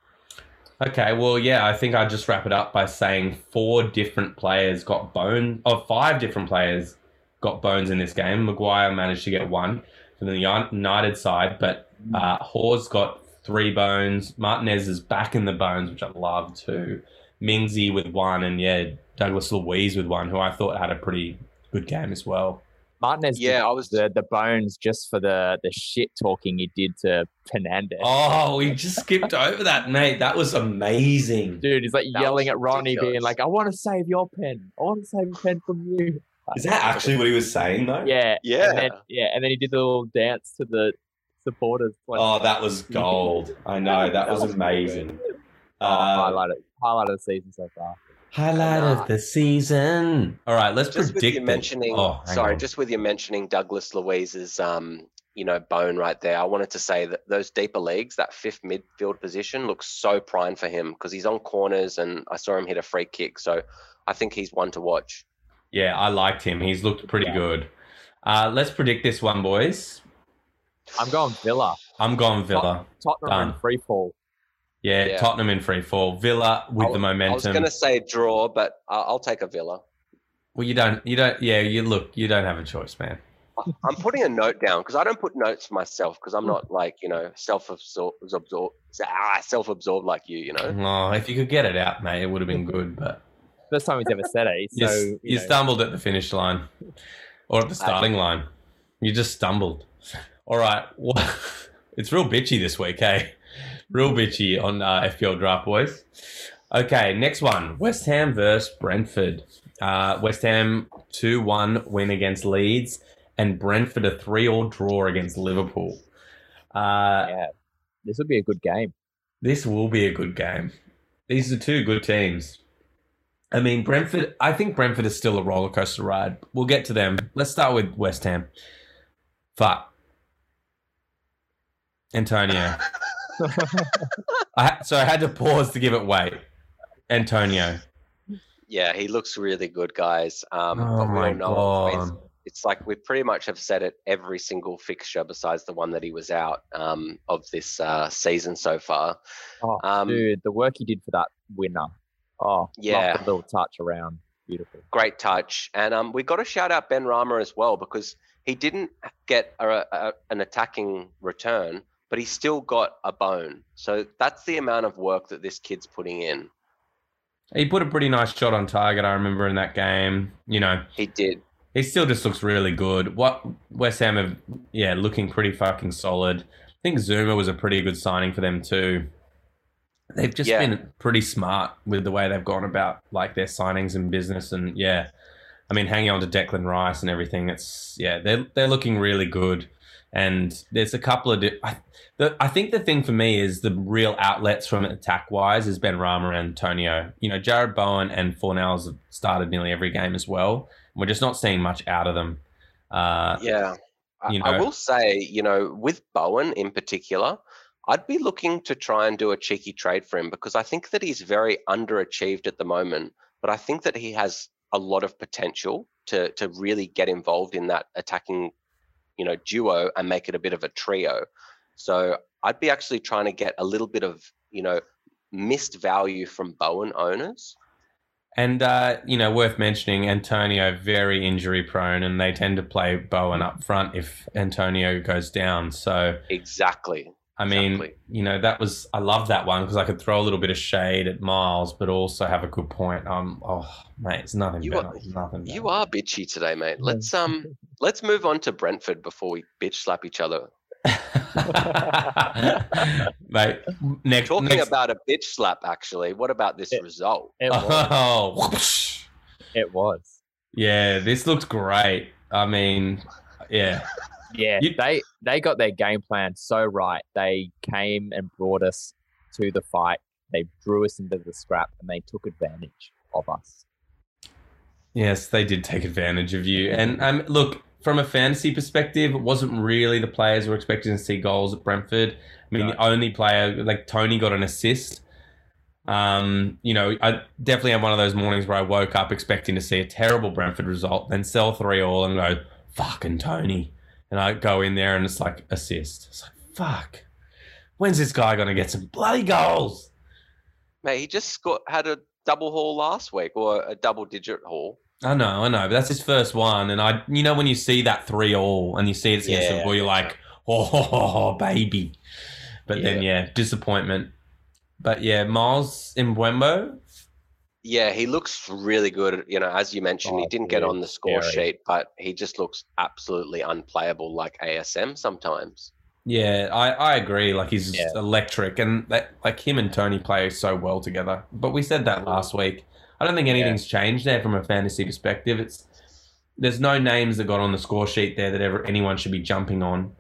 Speaker 1: Okay, well, yeah, I think I'd just wrap it up by saying four different players got bone, or five different players got bones in this game. Maguire managed to get one from the United side, but uh, Hause got three bones. Martinez is back in the bones, which I love too. Mingsy with one, and yeah, Douglas Luiz with one, who I thought had a pretty good game as well.
Speaker 3: Martinez.
Speaker 2: Yeah, I was
Speaker 3: the the bones just for the the shit talking he did to Fernandes.
Speaker 1: Oh, we just skipped over that, mate. That was amazing.
Speaker 3: Dude, he's like
Speaker 2: That
Speaker 3: yelling at Ronnie, being like, "I want to save your pen. I want to save a pen from you."
Speaker 1: Is that actually what he was saying, though?
Speaker 3: Yeah,
Speaker 2: Yeah.
Speaker 3: and then, yeah, and then he did the little dance to the supporters. Like,
Speaker 1: Oh, that was gold. I know. That was amazing. Uh,
Speaker 3: highlight it, highlight of the season so far.
Speaker 1: Highlight
Speaker 2: Nah.
Speaker 1: of the season. All right, let's
Speaker 2: just with
Speaker 1: predict
Speaker 2: you
Speaker 1: it.
Speaker 2: mentioning
Speaker 1: Oh,
Speaker 2: sorry
Speaker 1: on.
Speaker 2: just with you mentioning douglas luiz's um you know bone right there i wanted to say that those deeper leagues that fifth midfield position looks so prime for him because he's on corners and i saw him hit a free kick so i think he's one to watch
Speaker 1: Yeah, I liked him. He's looked pretty
Speaker 3: Yeah.
Speaker 1: good. Uh, let's predict this one, boys.
Speaker 3: I'm going Villa.
Speaker 1: I'm going Villa.
Speaker 3: Tottenham are
Speaker 1: Done.
Speaker 3: free fall.
Speaker 1: Yeah,
Speaker 2: Yeah.
Speaker 1: Tottenham in free fall. Villa with
Speaker 2: I-
Speaker 1: the momentum.
Speaker 2: i was going to say draw but I- i'll take a villa
Speaker 1: Well, you don't. You don't. Yeah, you look. You don't have a choice, man.
Speaker 2: I'm putting a note down because I don't put notes for myself because I'm not like you know self-absorbed, ah, self-absorbed like you. You know.
Speaker 1: Oh, if you could get it out, mate, it would have been good. But
Speaker 3: First time he's ever said it.
Speaker 1: you,
Speaker 3: So
Speaker 1: s-
Speaker 3: you
Speaker 1: you
Speaker 3: know,
Speaker 1: stumbled at the finish line or at the starting line. You just stumbled. All right. Well, it's real bitchy this week, hey? Real bitchy on uh, FPL Draft Boys. Okay, next one West Ham versus Brentford. Uh, West Ham 2 1 win against Leeds, and Brentford a 3 all draw against Liverpool. Uh,
Speaker 3: yeah, this would be a good game.
Speaker 1: this will be a good game. These are two good teams. I mean, Brentford, I think Brentford is still a roller coaster ride. We'll get to them. Let's start with West Ham. Fuck. Antonio. I, so I had to pause to give it weight. Antonio.
Speaker 2: Yeah, he looks really good, guys. Um,
Speaker 1: Oh
Speaker 2: but
Speaker 1: my
Speaker 2: all know it's-
Speaker 1: god.
Speaker 2: it's like we pretty much have said it every single fixture besides the one that he was out um, of this uh, season so far.
Speaker 3: Oh,
Speaker 2: Um,
Speaker 3: dude, the work he did for that winner. Oh,
Speaker 2: Yeah.
Speaker 3: the little touch around. Beautiful.
Speaker 2: Great touch, and um, we got to shout out Benrahma as well because he didn't get a, a, an attacking return, but he still got a bone. So that's the amount of work that this kid's putting in.
Speaker 1: He put a pretty nice shot on target, I remember, in that game. You know,
Speaker 2: He did.
Speaker 1: he still just looks really good. What West Ham have, yeah, looking pretty fucking solid. I think Zouma was a pretty good signing for them too. They've just
Speaker 2: Yeah.
Speaker 1: been pretty smart with the way they've gone about like their signings and business, and yeah, I mean hanging on to Declan Rice and everything. It's yeah, they're they're looking really good. And there's a couple of. Di- I, the, I think the thing for me is the real outlets from attack wise is Benrahma and Antonio. You know, Jarrod Bowen and Fornals have started nearly every game as well. We're just not seeing much out of them. Uh,
Speaker 2: Yeah.
Speaker 1: You
Speaker 2: I will say, you know, with Bowen in particular, I'd be looking to try and do a cheeky trade for him because I think that he's very underachieved at the moment. But I think that he has a lot of potential to to really get involved in that attacking, you know, duo and make it a bit of a trio. So I'd be actually trying to get a little bit of, you know, missed value from Bowen owners.
Speaker 1: And uh, you know, worth mentioning, Antonio very injury prone, and they tend to play Bowen up front if Antonio goes down. So
Speaker 2: Exactly.
Speaker 1: I mean,
Speaker 2: Exactly.
Speaker 1: you know, that was I love that one because I could throw a little bit of shade at Miles, but also have a good point. Um, oh mate, it's nothing
Speaker 2: You
Speaker 1: better.
Speaker 2: are-
Speaker 1: nothing. Better.
Speaker 2: You are bitchy today, mate. Let's um let's move on to Brentford before we bitch slap each other.
Speaker 1: mate. Next,
Speaker 2: Talking
Speaker 1: next.
Speaker 2: about a bitch slap, actually, what about this
Speaker 3: Yeah.
Speaker 2: result?
Speaker 3: It was.
Speaker 1: oh, whoosh.
Speaker 3: it was.
Speaker 1: yeah, this looks great. I mean, yeah,
Speaker 3: Yeah,
Speaker 1: You-
Speaker 3: they they got their game plan so right. They came and brought us to the fight. They drew us into the scrap, and they took advantage of us.
Speaker 1: Yes, they did take advantage of you. And um, look, from a fantasy perspective, it wasn't really the players we were expecting to see goals at Brentford. I mean,
Speaker 3: No.
Speaker 1: the only player, like Toney, got an assist. Um, you know, I definitely had one of those mornings where I woke up expecting to see a terrible Brentford result, then sell three all and go, fucking Toney. And I go in there and it's like assist. It's like, fuck. When's this guy going to get some bloody goals?
Speaker 2: Mate, he just got, had a double haul last week or a double digit haul.
Speaker 1: I know, I know, but that's his first one, and I, you know, when you see that three all and you see it's against
Speaker 2: Yeah,
Speaker 1: Liverpool, you're like, oh, oh, oh, baby. But then, yeah, disappointment. But yeah, Miles Mbeumo,
Speaker 2: Yeah, he looks really good. You know, as you mentioned, he
Speaker 3: Oh,
Speaker 2: didn't get on the score
Speaker 3: scary.
Speaker 2: sheet, but he just looks absolutely unplayable like ASM sometimes.
Speaker 1: yeah, I, I agree. Like he's
Speaker 3: Yeah.
Speaker 1: electric, and that, like him and Toney play so well together. But we said that mm-hmm. last week. I don't think anything's changed there from a fantasy perspective. It's there's no names that got on the score sheet there that ever anyone should be jumping on,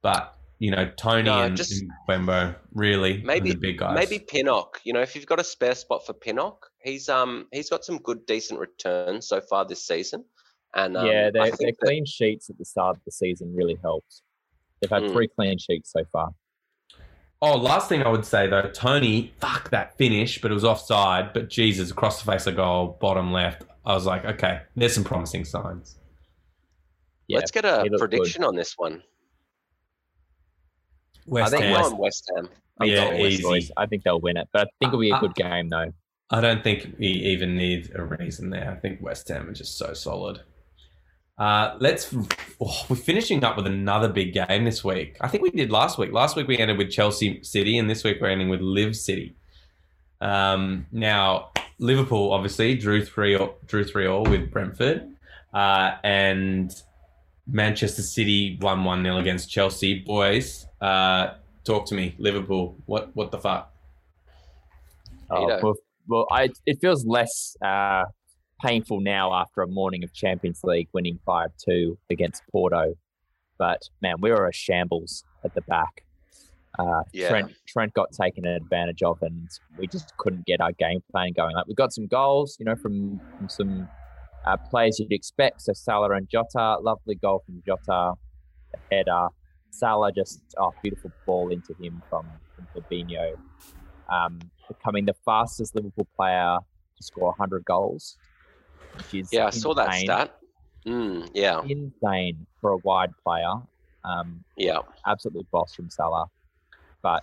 Speaker 1: but you know, Toney
Speaker 2: No,
Speaker 1: and,
Speaker 2: just-
Speaker 1: and Mbeumo really are
Speaker 2: Maybe-
Speaker 1: the big guys.
Speaker 2: Maybe Pinnock. You know, if you've got a spare spot for Pinnock, he's um he's got some good decent returns so far this season. And um,
Speaker 3: yeah,
Speaker 2: I
Speaker 3: their,
Speaker 2: think
Speaker 3: their
Speaker 2: that-
Speaker 3: clean sheets at the start of the season really helped. They've had
Speaker 2: Mm.
Speaker 3: three clean sheets so far.
Speaker 1: Oh, last thing I would say though, Toney, fuck that finish, but it was offside. But Jesus, across the face of goal, bottom left. I was like, okay, there's some promising signs.
Speaker 3: Yeah,
Speaker 2: let's get a
Speaker 3: he looked good.
Speaker 2: prediction on this one.
Speaker 1: West
Speaker 2: I think
Speaker 1: Ham.
Speaker 2: we're West Ham.
Speaker 3: I'm
Speaker 1: Yeah,
Speaker 3: going West
Speaker 1: easy.
Speaker 3: Boys. I think they'll win it, but I think it'll be a
Speaker 1: Uh,
Speaker 3: good game though.
Speaker 1: I don't think we even need a reason there. I think West Ham are just so solid. Uh, let's. Oh, we're finishing up with another big game this week. I think we did last week. Last week we ended with Chelsea City, and this week we're ending with Live City. Um, now Liverpool obviously drew three drew three all with Brentford, uh, and Manchester City won one 0 against Chelsea. Boys, uh, talk to me. Liverpool, what what the fuck?
Speaker 3: Oh, well, I, it feels less uh, painful now after a morning of Champions League winning 5 2 against Porto. But man, we were a shambles at the back. Uh,
Speaker 2: Yeah.
Speaker 3: Trent, Trent got taken advantage of, and we just couldn't get our game plan going. Like we got some goals, you know, from, from some uh, players you'd expect. So Salah and Jota, lovely goal from Jota, header. Salah just oh, beautiful ball into him from, from Fabinho, um, becoming the fastest Liverpool player to score 100 goals. Which is
Speaker 2: Yeah, I saw that stat. Mm, yeah,
Speaker 3: Insane for a wide player. Um,
Speaker 2: yeah.
Speaker 3: absolutely boss from Salah. But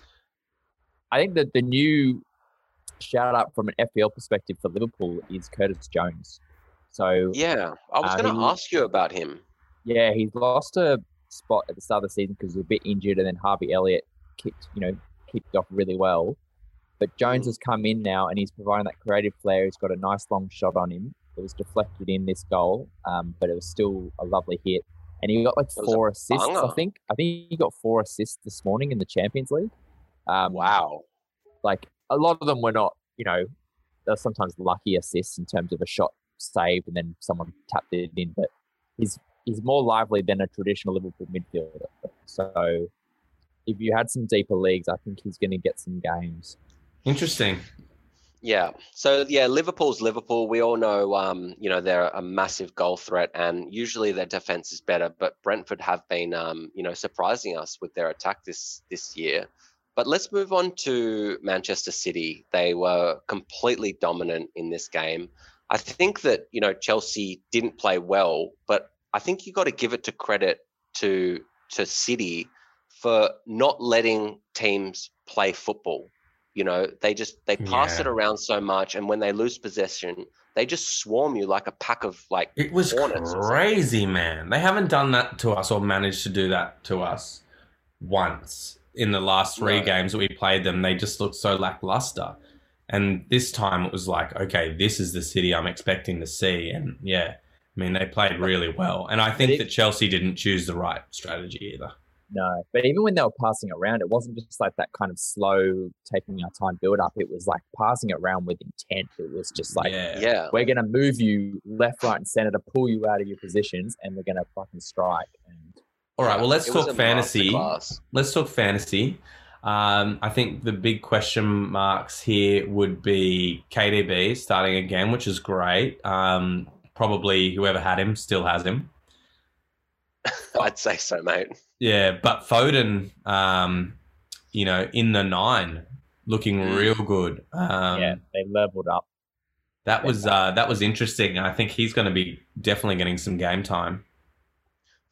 Speaker 3: I think that the new shout out from an FPL perspective for Liverpool is Curtis Jones. So
Speaker 2: Yeah, I was
Speaker 3: Uh,
Speaker 2: going to ask you about him.
Speaker 3: yeah, he's lost a spot at the start of the season because he was a bit injured, and then Harvey Elliott kicked, you know, kicked off really well. But Jones
Speaker 2: Mm.
Speaker 3: has come in now, and he's providing that creative flair. He's got a nice long shot on him. It was deflected in this goal, um, but it was still a lovely hit. And he got like
Speaker 2: It was a
Speaker 3: four assists, I think. I think he got four assists this morning in the Champions League. Um,
Speaker 2: Wow.
Speaker 3: like a lot of them were not, you know, they're sometimes lucky assists in terms of a shot saved and then someone tapped it in. But he's he's more lively than a traditional Liverpool midfielder. So if you had some deeper leagues, I think he's going to get some games.
Speaker 1: Interesting.
Speaker 2: Yeah. So yeah, Liverpool's Liverpool. We all know, um, you know, they're a massive goal threat, and usually their defense is better. But Brentford have been, um, you know, surprising us with their attack this this year. But let's move on to Manchester City. They were completely dominant in this game. I think that you know Chelsea didn't play well, but I think you got to give it to credit to to City for not letting teams play football. You know, they just they pass it around so much, and when they lose possession, they just swarm you like a pack of like.
Speaker 1: It was crazy, man. They haven't done that to us or managed to do that to us once in the last three
Speaker 2: No.
Speaker 1: games that we played them. They just looked so lackluster. And this time it was like, okay, this is the city I'm expecting to see. And yeah, I mean, they played really well. And I think
Speaker 3: it-
Speaker 1: that Chelsea didn't choose the right strategy either.
Speaker 3: No, but even when they were passing around, it wasn't just like that kind of slow, taking our time build up. It was like passing around with intent. It was just like,
Speaker 1: yeah.
Speaker 2: Yeah,
Speaker 3: we're going to move you left, right, and center to pull you out of your positions, and we're going to fucking strike. And
Speaker 1: All right, well, let's talk fantasy. let's talk fantasy. Um, I think the big question marks here would be KDB starting again, which is great. Um, probably whoever had him still has him.
Speaker 2: I'd say so, mate.
Speaker 1: Yeah, but Foden, um, you know, in the nine, looking
Speaker 2: Mm.
Speaker 1: real good. Um,
Speaker 3: yeah, they leveled up.
Speaker 1: that was uh, that was interesting. I think he's going to be definitely getting some game time.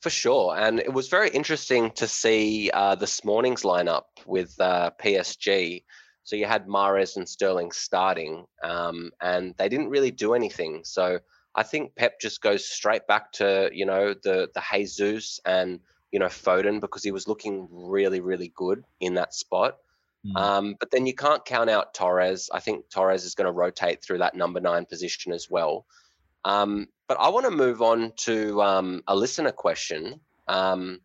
Speaker 2: For sure. And it was very interesting to see uh, this morning's lineup with uh, PSG. So you had Mahrez and Sterling starting, um, and they didn't really do anything. So I think Pep just goes straight back to, you know, the, the Jesus and, you know, Foden because he was looking really, really good in that spot.
Speaker 3: Mm.
Speaker 2: Um, but then you can't count out Torres. I think Torres is going to rotate through that number nine position as well. Um, but I want to move on to um, a listener question. Um,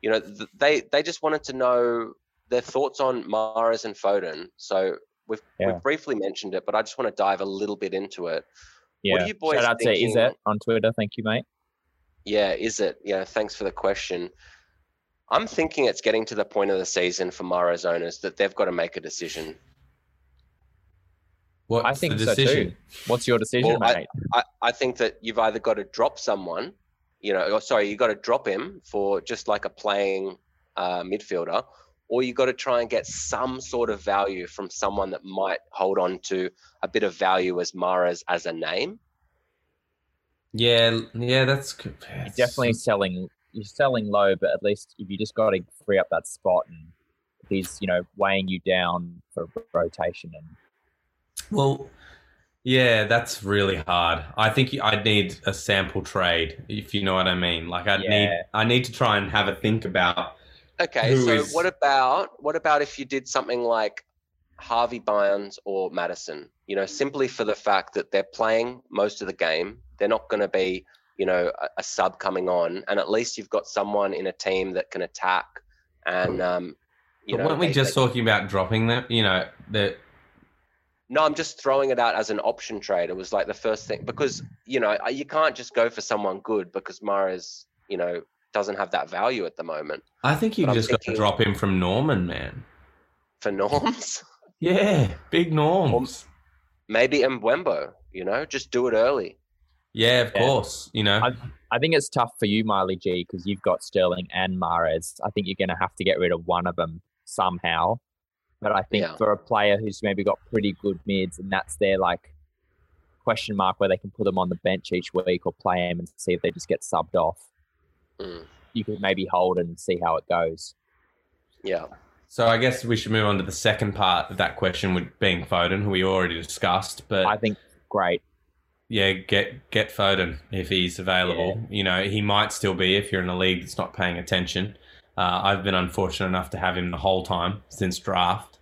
Speaker 2: you know, th- they they just wanted to know their thoughts on Mahrez and Foden. So we've
Speaker 3: Yeah.
Speaker 2: we've briefly mentioned it, but I just want to dive a little bit into it.
Speaker 3: yeah.
Speaker 2: What are you boys
Speaker 3: Shout out to
Speaker 2: thinking?
Speaker 3: Izet on Twitter. Thank you, mate.
Speaker 2: Yeah, is it? Yeah, thanks for the question. I'm thinking it's getting to the point of the season for Mahrez owners that they've got to make a decision.
Speaker 1: What's
Speaker 3: I think
Speaker 1: the
Speaker 3: so too. What's your decision,
Speaker 2: Well, I-
Speaker 3: mate?
Speaker 2: I, I think that you've either got to drop someone, you know, or sorry, you got to drop him for just like a playing uh, midfielder, or you got to try and get some sort of value from someone that might hold on to a bit of value as Mahrez as a name.
Speaker 1: Yeah, yeah, that's good.
Speaker 3: You're definitely selling. You're selling low, but at least if you just got to free up that spot, and he's you know weighing you down for rotation and
Speaker 1: Well, Yeah, that's really hard. I think I'd need a sample trade, if you know what I mean. Like I need, I need to try and have a think about.
Speaker 2: Okay, so
Speaker 1: is-
Speaker 2: what about what about if you did something like Harvey Barnes or Maddison? You know, simply for the fact that they're playing most of the game, they're not going to be, you know, a, a sub coming on, and at least you've got someone in a team that can attack. And um, you
Speaker 1: But
Speaker 2: know,
Speaker 1: weren't we
Speaker 2: they-
Speaker 1: just
Speaker 2: they-
Speaker 1: talking about dropping them? You know, that
Speaker 2: No, I'm just throwing it out as an option trade. It was like the first thing because you know you can't just go for someone good because Mahrez, you know, doesn't have that value at the moment
Speaker 1: I think you
Speaker 2: But
Speaker 1: just got to drop him from Normann, man.
Speaker 2: for norms.
Speaker 1: Yeah, big norms.
Speaker 2: Maybe Mbeumo, you know, just do it early.
Speaker 1: Yeah, of
Speaker 3: Yeah.
Speaker 1: course. You know,
Speaker 3: I think it's tough for you, Miley G, because you've got Sterling and Mahrez. I think you're going to have to get rid of one of them somehow. But I think
Speaker 2: Yeah.
Speaker 3: for a player who's maybe got pretty good mids, and that's their like question mark where they can put them on the bench each week or play them and see if they just get subbed off.
Speaker 2: Mm,
Speaker 3: You could maybe hold and see how it goes.
Speaker 2: yeah.
Speaker 1: So I guess we should move on to the second part of that question, with being Foden, who we already discussed. But
Speaker 3: I think great.
Speaker 1: yeah, get get Foden if he's available. You know, he might still be if you're in a league that's not paying attention. Uh, I've been unfortunate enough to have him the whole time since draft.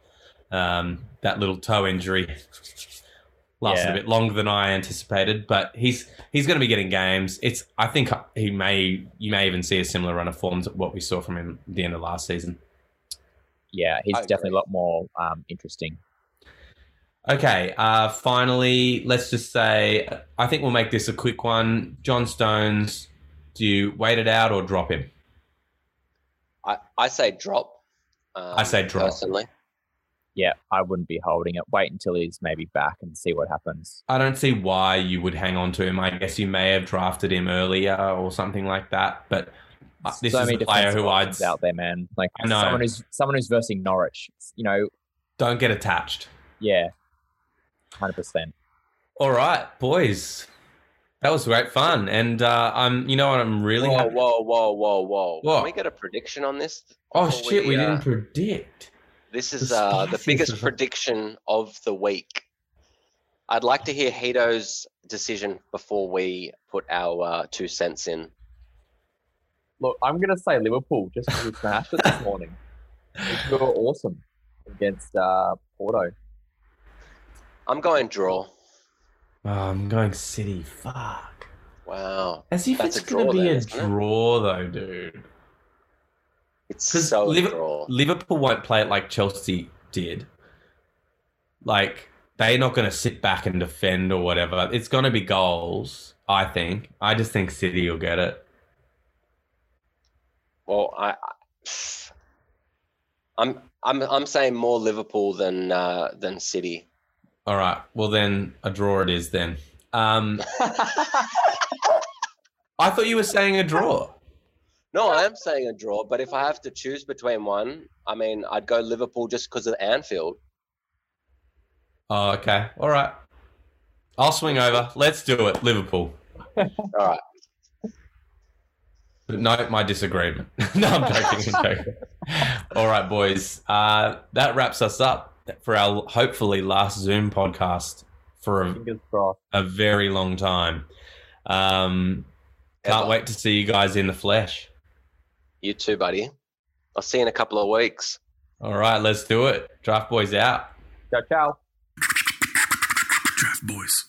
Speaker 1: Um, that little toe injury lasted
Speaker 3: Yeah.
Speaker 1: a bit longer than I anticipated, but he's he's going to be getting games. It's I think he may you may even see a similar run of forms at what we saw from him at the end of last season.
Speaker 3: Yeah, he's
Speaker 2: I
Speaker 3: definitely
Speaker 2: agree.
Speaker 3: a lot more um, interesting.
Speaker 1: Okay, uh, finally, let's just say I think we'll make this a quick one. John Stones, do you wait it out or drop him?
Speaker 2: I, I say drop. Um,
Speaker 1: I say drop.
Speaker 2: Personally.
Speaker 3: Yeah, I wouldn't be holding it. Wait until he's maybe back and see what happens.
Speaker 1: I don't see why you would hang on to him. I guess you may have drafted him earlier or something like that, but this
Speaker 3: so
Speaker 1: is
Speaker 3: many
Speaker 1: a player who I'd
Speaker 3: out there, man. Like
Speaker 1: I know.
Speaker 3: someone who's someone who's versing Norwich. You know,
Speaker 1: don't get attached.
Speaker 3: yeah, hundred percent.
Speaker 1: All right, boys, that was great fun, and uh, I'm. You know what? I'm really.
Speaker 2: Whoa,
Speaker 1: happy-
Speaker 2: whoa, whoa, whoa, whoa!
Speaker 1: What?
Speaker 2: Can we get a prediction on this?
Speaker 1: oh shit, we,
Speaker 2: uh,
Speaker 1: didn't predict.
Speaker 2: This is
Speaker 1: The
Speaker 2: uh, the biggest
Speaker 1: of-
Speaker 2: prediction of the week. I'd like to hear Hito's decision before we put our uh, two cents in.
Speaker 3: Look, I'm gonna say Liverpool just because we smashed it this morning. We were awesome against uh, Porto.
Speaker 2: I'm going draw.
Speaker 1: Oh, I'm going City. Fuck.
Speaker 2: Wow,
Speaker 1: As if
Speaker 2: That's
Speaker 1: it's going to be
Speaker 2: then,
Speaker 1: a
Speaker 2: isn't it?
Speaker 1: draw, though, dude.
Speaker 2: it's
Speaker 1: 'Cause
Speaker 2: so
Speaker 1: Liver-
Speaker 2: draw.
Speaker 1: Liverpool won't play it like Chelsea did. Like they're not going to sit back and defend or whatever. It's going to be goals. I think. I just think City will get it.
Speaker 2: Well, I, I'm I'm I'm saying more Liverpool than uh, than City.
Speaker 1: All right. Well, then a draw it is. Then. Um, I thought you were saying a draw.
Speaker 2: No, I am saying a draw, but if I have to choose between one, I mean, I'd go Liverpool just because of Anfield.
Speaker 1: Oh, okay. All right. I'll swing over. Let's do it. Liverpool.
Speaker 2: All right.
Speaker 1: But note my disagreement. no, I'm joking. I'm joking. All right, boys. Uh, that wraps us up for our hopefully last Zoom podcast for a, a very long time. Um, can't
Speaker 2: Ever.
Speaker 1: wait to see you guys in the flesh.
Speaker 2: You too, buddy. I'll see you in a couple of weeks.
Speaker 1: All right, let's do it. Draft boys out.
Speaker 3: Ciao, ciao.
Speaker 4: Draft Boys.